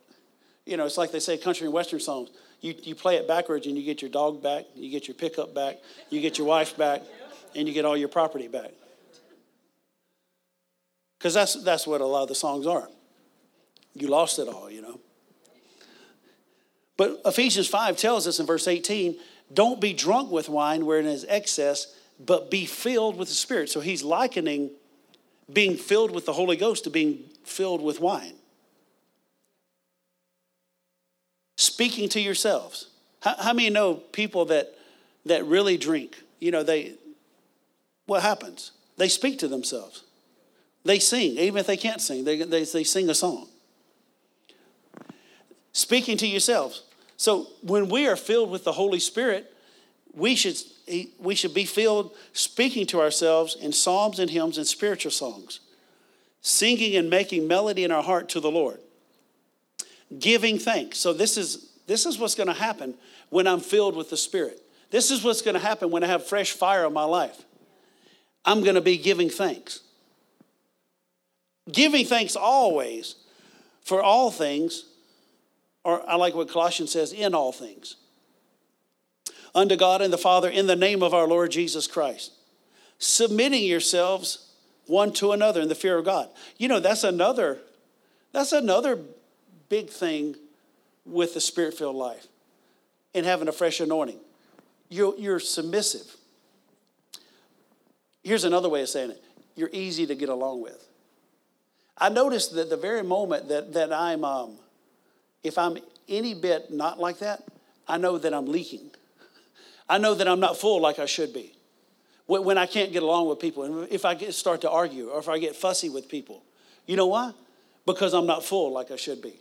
you know it's like they say country and western songs you, you play it backwards and you get your dog back, you get your pickup back, you get your wife back, and you get all your property back. Because that's, that's what a lot of the songs are. You lost it all, you know. But Ephesians 5 tells us in verse 18 don't be drunk with wine wherein is excess, but be filled with the Spirit. So he's likening being filled with the Holy Ghost to being filled with wine. Speaking to yourselves. How, how many know people that, that really drink? You know, they, what happens? They speak to themselves. They sing, even if they can't sing, they, they, they sing a song. Speaking to yourselves. So when we are filled with the Holy Spirit, we should, we should be filled speaking to ourselves in psalms and hymns and spiritual songs, singing and making melody in our heart to the Lord, giving thanks. So, this is, this is what's going to happen when I'm filled with the Spirit. This is what's going to happen when I have fresh fire in my life. I'm going to be giving thanks. Giving thanks always for all things, or I like what Colossians says, in all things unto God and the Father in the name of our Lord Jesus Christ. Submitting yourselves one to another in the fear of God. You know, that's another, that's another big thing with the spirit-filled life and having a fresh anointing. You're, you're submissive. Here's another way of saying it. You're easy to get along with. I noticed that the very moment that, that I'm, um, if I'm any bit not like that, I know that I'm leaking. I know that I'm not full like I should be. When when I can't get along with people, and if I get, start to argue or if I get fussy with people, you know why? Because I'm not full like I should be.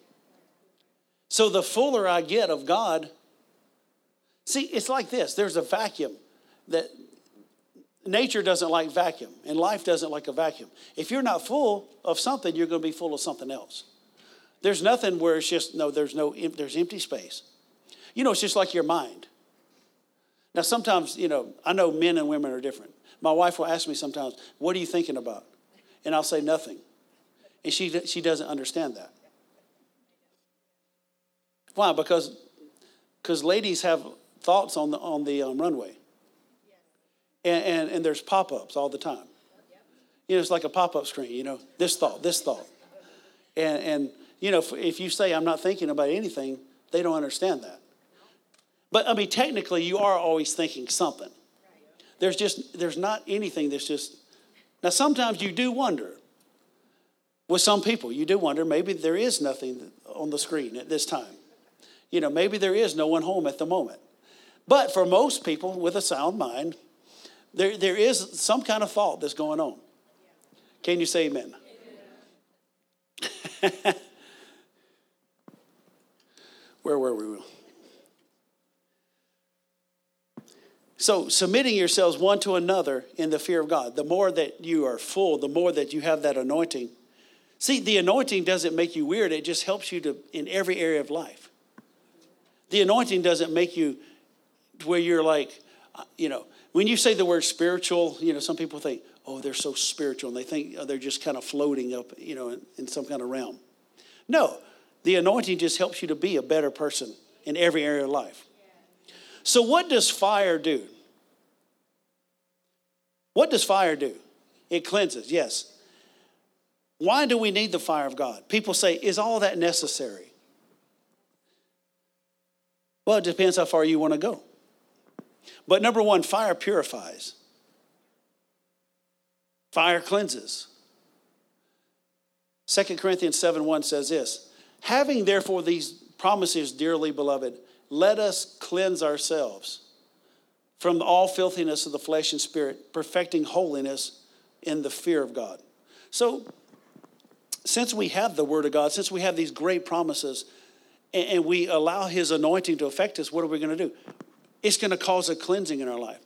So the fuller I get of God, see, it's like this there's a vacuum that nature doesn't like vacuum, and life doesn't like a vacuum. If you're not full of something, you're going to be full of something else. There's nothing where it's just, no, there's no, there's empty space. You know, it's just like your mind. Now, sometimes, you know, I know men and women are different. My wife will ask me sometimes, What are you thinking about? And I'll say nothing. And she, she doesn't understand that. Why? Because because ladies have thoughts on the, on the um, runway. And, and, and there's pop ups all the time. You know, it's like a pop up screen, you know, this thought, this thought. And, and you know, if, if you say, I'm not thinking about anything, they don't understand that. But I mean, technically, you are always thinking something. There's just, there's not anything that's just, now sometimes you do wonder. With some people, you do wonder maybe there is nothing on the screen at this time. You know, maybe there is no one home at the moment. But for most people with a sound mind, there, there is some kind of thought that's going on. Can you say amen. *laughs* Where were we? So, submitting yourselves one to another in the fear of God. The more that you are full, the more that you have that anointing. See, the anointing doesn't make you weird, it just helps you to in every area of life. The anointing doesn't make you where you're like, uh, you know, when you say the word spiritual, you know, some people think, oh, they're so spiritual, and they think oh, they're just kind of floating up, you know, in, in some kind of realm. No, the anointing just helps you to be a better person in every area of life. So, what does fire do? What does fire do? It cleanses, yes. Why do we need the fire of God? People say, is all that necessary? Well, it depends how far you want to go. But number one, fire purifies, fire cleanses. 2 Corinthians 7 1 says this Having therefore these promises, dearly beloved, let us cleanse ourselves from all filthiness of the flesh and spirit, perfecting holiness in the fear of God. So, since we have the Word of God, since we have these great promises, and, we allow His anointing to affect us, what are we going to do? It's going to cause a cleansing in our life,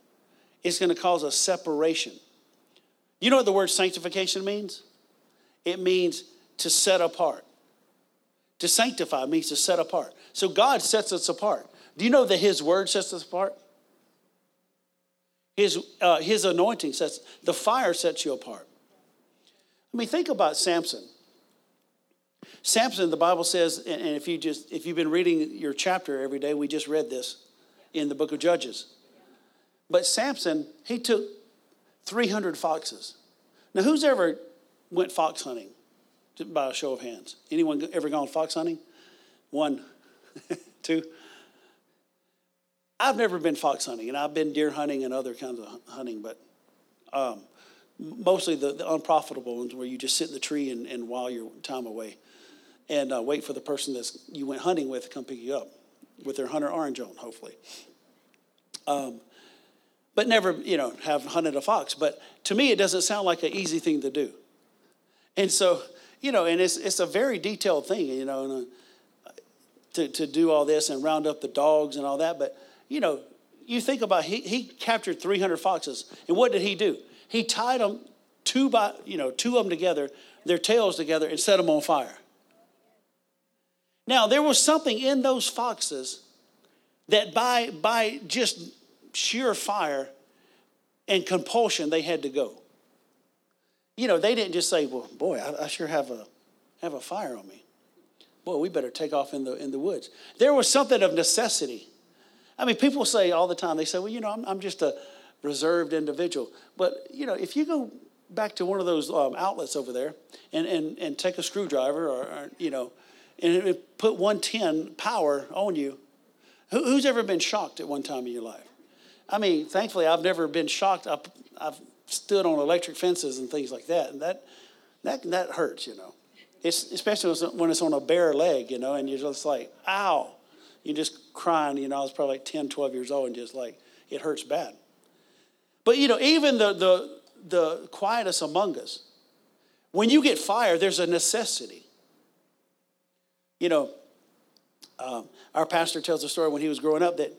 it's going to cause a separation. You know what the word sanctification means? It means to set apart. To sanctify means to set apart. So God sets us apart. Do you know that His word sets us apart? His, uh, his anointing sets, the fire sets you apart. I mean, think about Samson. Samson, the Bible says, and if you just if you've been reading your chapter every day, we just read this in the book of Judges. But Samson, he took 300 foxes. Now, who's ever went fox hunting? By a show of hands. Anyone ever gone fox hunting? One, *laughs* two. I've never been fox hunting, and I've been deer hunting and other kinds of hunting, but um, mostly the, the, unprofitable ones where you just sit in the tree and, and while your time away and uh, wait for the person that you went hunting with to come pick you up with their hunter orange on, hopefully. Um, but never, you know, have hunted a fox. But to me, it doesn't sound like an easy thing to do. And so you know, and it's, it's a very detailed thing, you know, and, uh, to, to do all this and round up the dogs and all that. But, you know, you think about he, he captured 300 foxes. And what did he do? He tied them two by, you know, two of them together, their tails together, and set them on fire. Now, there was something in those foxes that by, by just sheer fire and compulsion, they had to go. You know, they didn't just say, well, boy, I, I sure have a, have a fire on me. Boy, we better take off in the, in the woods. There was something of necessity. I mean, people say all the time, they say, well, you know, I'm, I'm just a reserved individual. But, you know, if you go back to one of those um, outlets over there and, and, and take a screwdriver or, or you know, and it put 110 power on you, Who, who's ever been shocked at one time in your life? I mean, thankfully, I've never been shocked. I've, I've stood on electric fences and things like that, and that, that, that hurts, you know. It's, especially when it's on a bare leg, you know, and you're just like, ow. You're just crying, you know. I was probably like 10, 12 years old, and just like, it hurts bad. But, you know, even the, the, the quietest among us, when you get fired, there's a necessity. You know, um, our pastor tells a story when he was growing up that,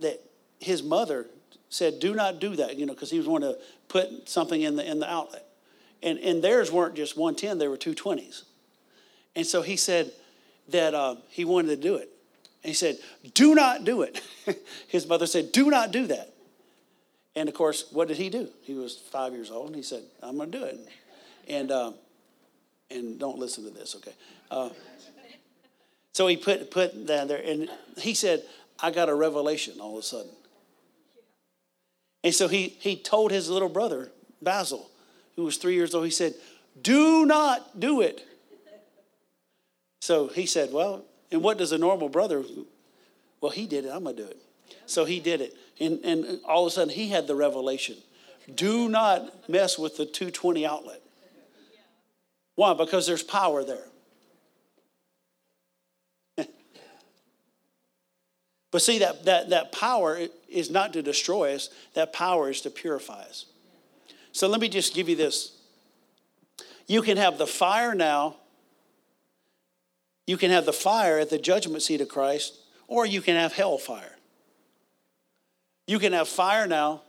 that his mother said, Do not do that, you know, because he was wanting to put something in the, in the outlet. And, and theirs weren't just 110, they were 220s. And so he said that uh, he wanted to do it. And he said, Do not do it. *laughs* His mother said, Do not do that. And of course, what did he do? He was five years old and he said, I'm going to do it. And, uh, and don't listen to this, okay? Uh, so he put, put that there and he said, I got a revelation all of a sudden. And so he, he told his little brother, Basil, who was three years old, he said, Do not do it. So he said, Well, and what does a normal brother? Well, he did it. I'm to do it. So he did it. And, and all of a sudden, he had the revelation do not mess with the 220 outlet. Why? Because there's power there. But see, that, that, that power is not to destroy us, that power is to purify us. So let me just give you this. You can have the fire now you can have the fire at the judgment seat of Christ, or you can have hellfire. You can have fire now.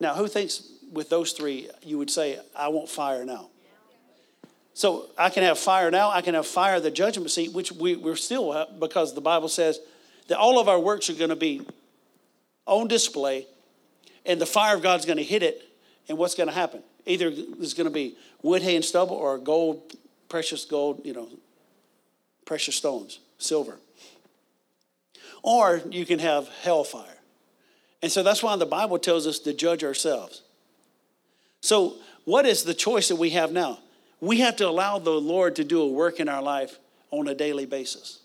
Now, who thinks with those three you would say, I want fire now? So I can have fire now. I can have fire at the judgment seat, which we, we're still, because the Bible says that all of our works are going to be on display, and the fire of God's going to hit it. And what's going to happen? Either there's going to be wood, hay, and stubble, or gold, precious gold, you know, precious stones, silver. Or you can have hellfire. And so that's why the Bible tells us to judge ourselves. So, what is the choice that we have now? We have to allow the Lord to do a work in our life on a daily basis.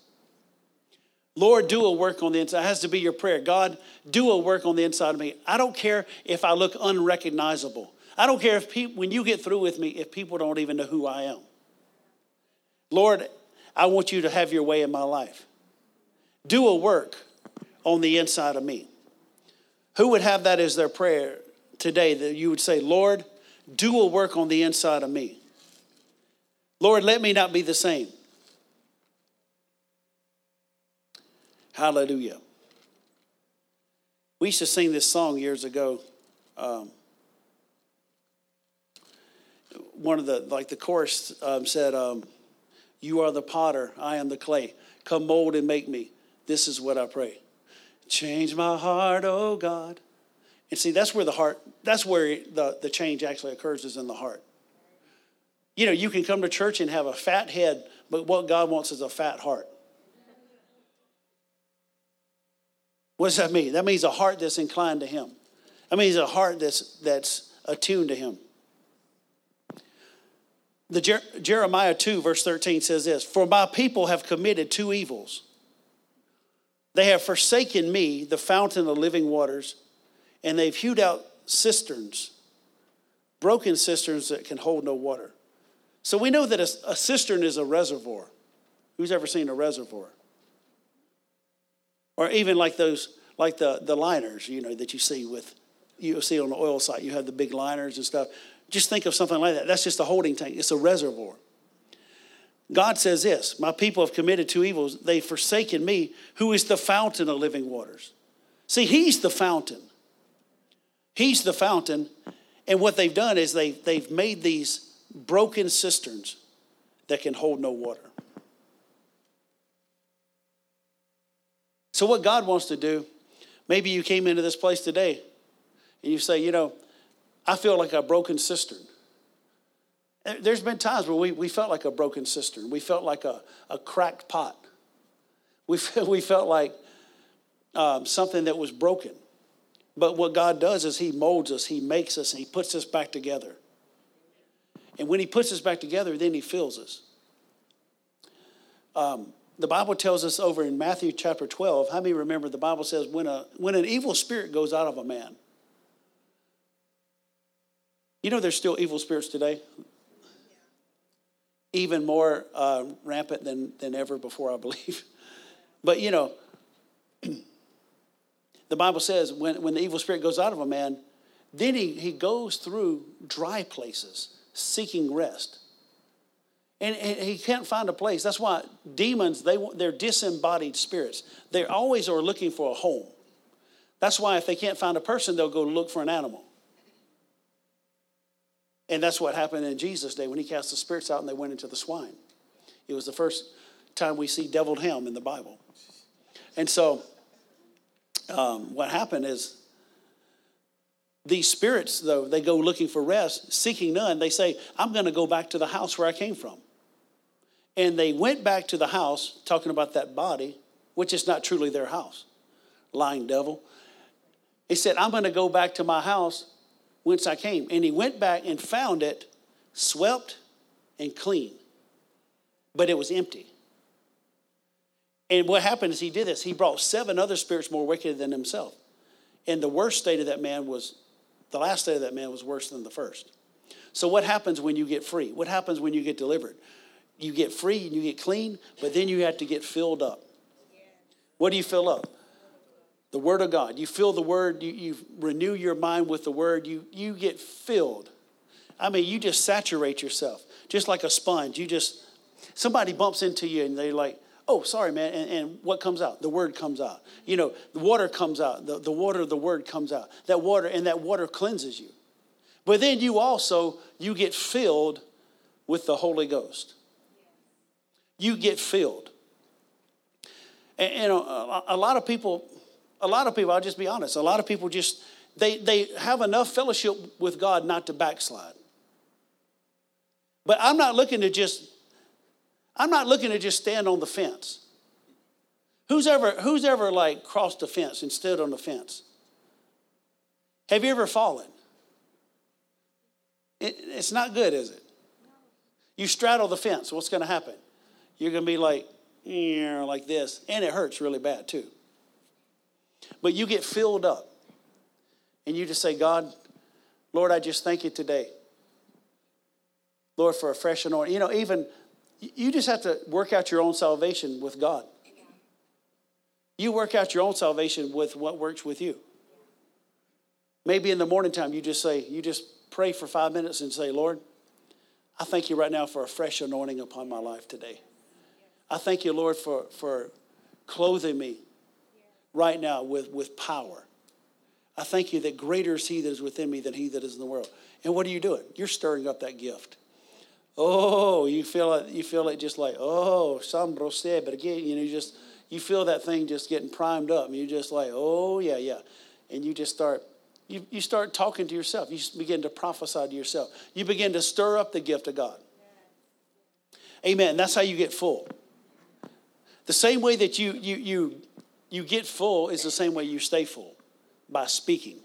Lord, do a work on the inside. It has to be your prayer. God, do a work on the inside of me. I don't care if I look unrecognizable. I don't care if people, when you get through with me, if people don't even know who I am. Lord, I want you to have your way in my life. Do a work on the inside of me. Who would have that as their prayer today that you would say, Lord, do a work on the inside of me? Lord, let me not be the same. Hallelujah. We used to sing this song years ago. Um, one of the, like the chorus um, said, um, you are the potter, I am the clay. Come mold and make me. This is what I pray. Change my heart, oh God. And see, that's where the heart, that's where the, the change actually occurs, is in the heart. You know, you can come to church and have a fat head, but what God wants is a fat heart. What does that mean? That means a heart that's inclined to Him. That means a heart that's, that's attuned to Him. The Jer- Jeremiah 2, verse 13 says this For my people have committed two evils. They have forsaken me, the fountain of living waters, and they've hewed out cisterns, broken cisterns that can hold no water. So we know that a, a cistern is a reservoir. Who's ever seen a reservoir? Or even like those, like the, the liners, you know, that you see with, you see on the oil site, you have the big liners and stuff. Just think of something like that. That's just a holding tank, it's a reservoir. God says this My people have committed two evils. They've forsaken me, who is the fountain of living waters. See, He's the fountain. He's the fountain. And what they've done is they've, they've made these broken cisterns that can hold no water. So, what God wants to do, maybe you came into this place today and you say, you know, I feel like a broken cistern. There's been times where we, we felt like a broken cistern. We felt like a, a cracked pot. We, *laughs* we felt like um, something that was broken. But what God does is He molds us, He makes us, and He puts us back together. And when He puts us back together, then He fills us. Um, the Bible tells us over in Matthew chapter 12, how many remember the Bible says when, a, when an evil spirit goes out of a man, you know there's still evil spirits today? Even more uh, rampant than, than ever before, I believe. *laughs* But you know, *clears throat* the Bible says when, when the evil spirit goes out of a man, then he, he goes through dry places seeking rest. And, and he can't find a place. That's why demons, they, they're disembodied spirits. They always are looking for a home. That's why if they can't find a person, they'll go look for an animal. And that's what happened in Jesus' day when he cast the spirits out and they went into the swine. It was the first time we see deviled ham in the Bible. And so um, what happened is these spirits, though, they go looking for rest, seeking none. They say, I'm going to go back to the house where I came from. And they went back to the house, talking about that body, which is not truly their house. Lying devil. He said, I'm going to go back to my house whence I came. And he went back and found it swept and clean, but it was empty. And what happened is he did this. He brought seven other spirits more wicked than himself. And the worst state of that man was, the last state of that man was worse than the first. So, what happens when you get free? What happens when you get delivered? You get free and you get clean, but then you have to get filled up. What do you fill up? The Word of God. You fill the Word, you, you renew your mind with the Word, you, you get filled. I mean, you just saturate yourself, just like a sponge. You just, somebody bumps into you and they're like, oh, sorry, man. And, and, what comes out? The word comes out. You know, the water comes out. The, the water of the word comes out. That water, and that water cleanses you. But then you also, you get filled with the Holy Ghost. You get filled. And, and a, a lot of people, a lot of people, I'll just be honest, a lot of people just, they, they have enough fellowship with God not to backslide. But I'm not looking to just I'm not looking to just stand on the fence. Who's ever, who's ever like crossed the fence and stood on the fence? Have you ever fallen? It, it's not good, is it? You straddle the fence, what's going to happen? You're going to be like, yeah, like this, and it hurts really bad too. But you get filled up, and you just say, God, Lord, I just thank you today. Lord, for a fresh anointing. You know, even you just have to work out your own salvation with God. You work out your own salvation with what works with you. Maybe in the morning time, you just say, you just pray for five minutes and say, Lord, I thank you right now for a fresh anointing upon my life today. I thank you, Lord, for, for clothing me right now with, with power. I thank you that greater is he that is within me than he that is in the world. And what are you doing? You're stirring up that gift. Oh, you feel it, you feel it just like, oh, said, but again, you know, you just you feel that thing just getting primed up. And you're just like, oh yeah, yeah. And you just start you, you start talking to yourself. You begin to prophesy to yourself. You begin to stir up the gift of God. Amen. That's how you get full. The same way that you you you you get full is the same way you stay full by speaking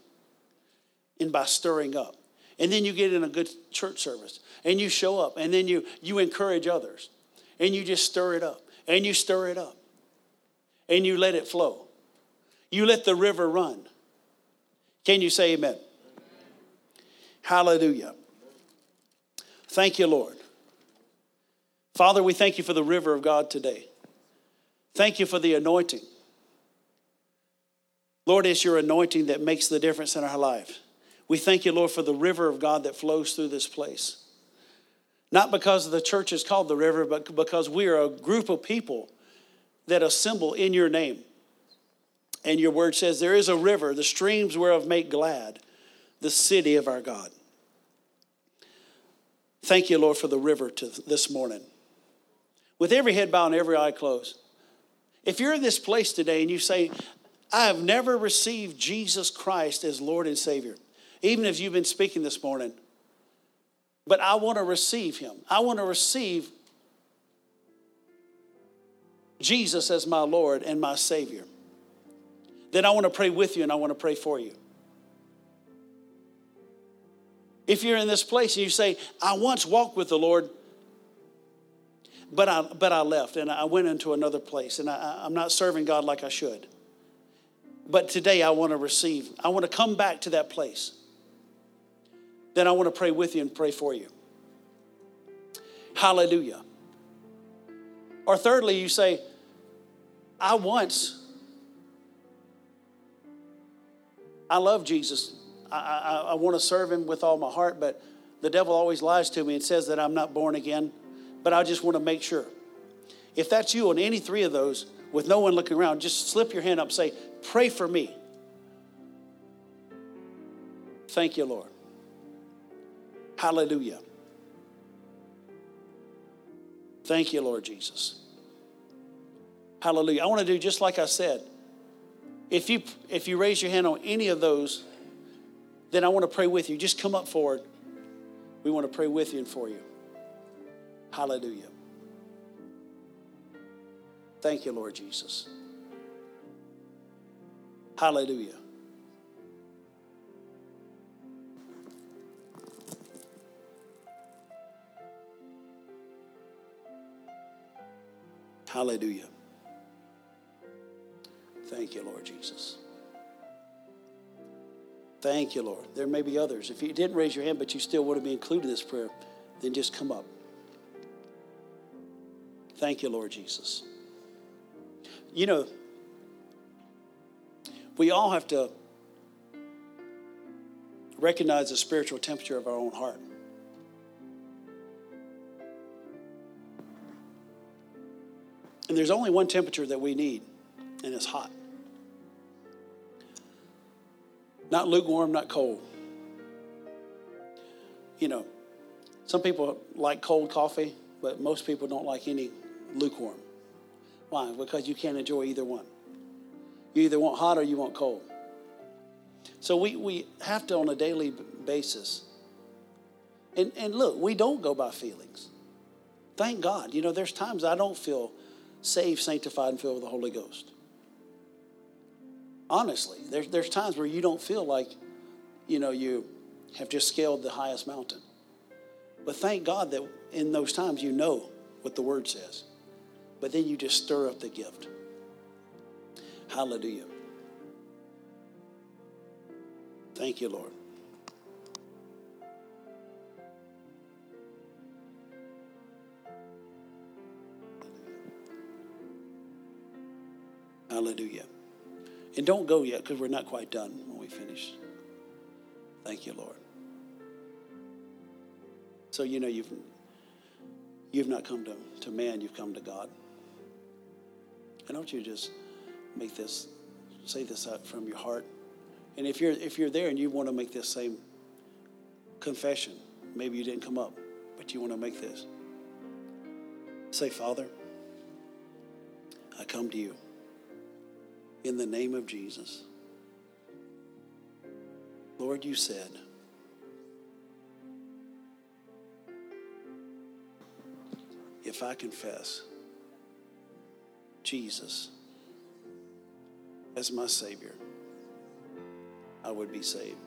and by stirring up. And then you get in a good church service and you show up and then you, you encourage others and you just stir it up and you stir it up and you let it flow. You let the river run. Can you say amen? amen? Hallelujah. Thank you, Lord. Father, we thank you for the river of God today. Thank you for the anointing. Lord, it's your anointing that makes the difference in our life. We thank you, Lord, for the river of God that flows through this place. Not because the church is called the river, but because we are a group of people that assemble in your name. And your word says, There is a river, the streams whereof make glad the city of our God. Thank you, Lord, for the river to this morning. With every head bowed and every eye closed. If you're in this place today and you say, I have never received Jesus Christ as Lord and Savior, even if you've been speaking this morning, but I want to receive Him. I want to receive Jesus as my Lord and my Savior. Then I want to pray with you and I want to pray for you. If you're in this place and you say, I once walked with the Lord, but I, but I left and I went into another place and I, I'm not serving God like I should. But today I want to receive, I want to come back to that place. Then I want to pray with you and pray for you. Hallelujah. Or thirdly, you say, I once, I love Jesus. I, I, I want to serve him with all my heart, but the devil always lies to me and says that I'm not born again. But I just want to make sure. If that's you on any three of those, with no one looking around, just slip your hand up say, Pray for me. Thank you, Lord. Hallelujah. Thank you, Lord Jesus. Hallelujah. I want to do just like I said. If you if you raise your hand on any of those, then I want to pray with you. Just come up forward. We want to pray with you and for you. Hallelujah. Thank you, Lord Jesus. Hallelujah. Hallelujah. Thank you, Lord Jesus. Thank you, Lord. There may be others. If you didn't raise your hand, but you still want to be included in this prayer, then just come up. Thank you, Lord Jesus. You know, we all have to recognize the spiritual temperature of our own heart. And there's only one temperature that we need, and it's hot. Not lukewarm, not cold. You know, some people like cold coffee, but most people don't like any lukewarm. Why? Because you can't enjoy either one. You either want hot or you want cold. So we, we have to, on a daily basis, and, and look, we don't go by feelings. Thank God. You know, there's times I don't feel saved, sanctified, and filled with the Holy Ghost. Honestly, there's, there's times where you don't feel like, you know, you have just scaled the highest mountain. But thank God that in those times you know what the Word says. But then you just stir up the gift. Hallelujah. Thank you, Lord. Hallelujah. And don't go yet because we're not quite done when we finish. Thank you, Lord. So you know you've you've not come to, to man, you've come to God. And don't you to just make this say this out from your heart. And if you're if you're there and you want to make this same confession, maybe you didn't come up, but you want to make this. Say, Father, I come to you in the name of Jesus. Lord, you said, if I confess Jesus as my Savior, I would be saved.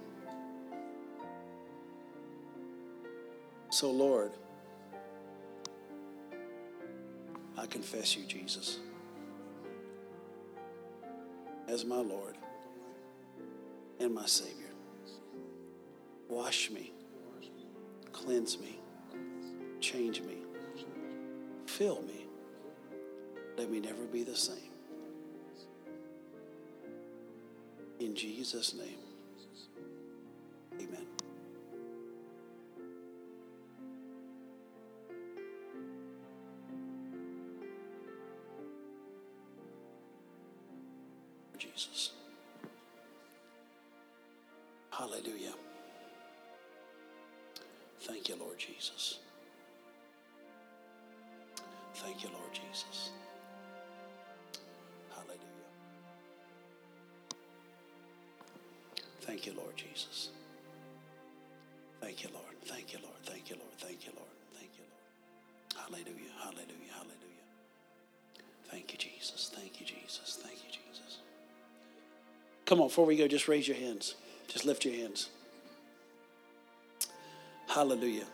So, Lord, I confess you, Jesus as my Lord and my Savior. Wash me, cleanse me, change me, fill me. Let me never be the same. In Jesus' name, Come on, before we go, just raise your hands. Just lift your hands. Hallelujah.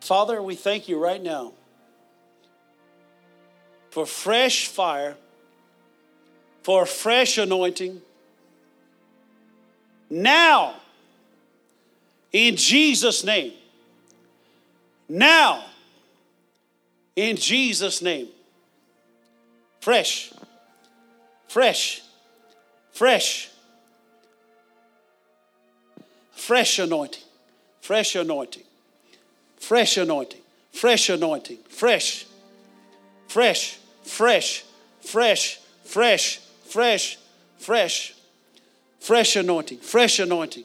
Father, we thank you right now for fresh fire, for fresh anointing. Now, in Jesus' name. Now, in Jesus' name. Fresh, fresh, fresh, fresh anointing, fresh anointing, fresh anointing, fresh anointing, fresh, fresh, fresh, fresh, fresh, fresh, fresh, fresh anointing, fresh anointing,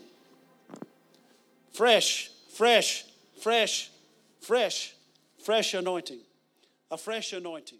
fresh, fresh, fresh, fresh, fresh anointing, a fresh anointing.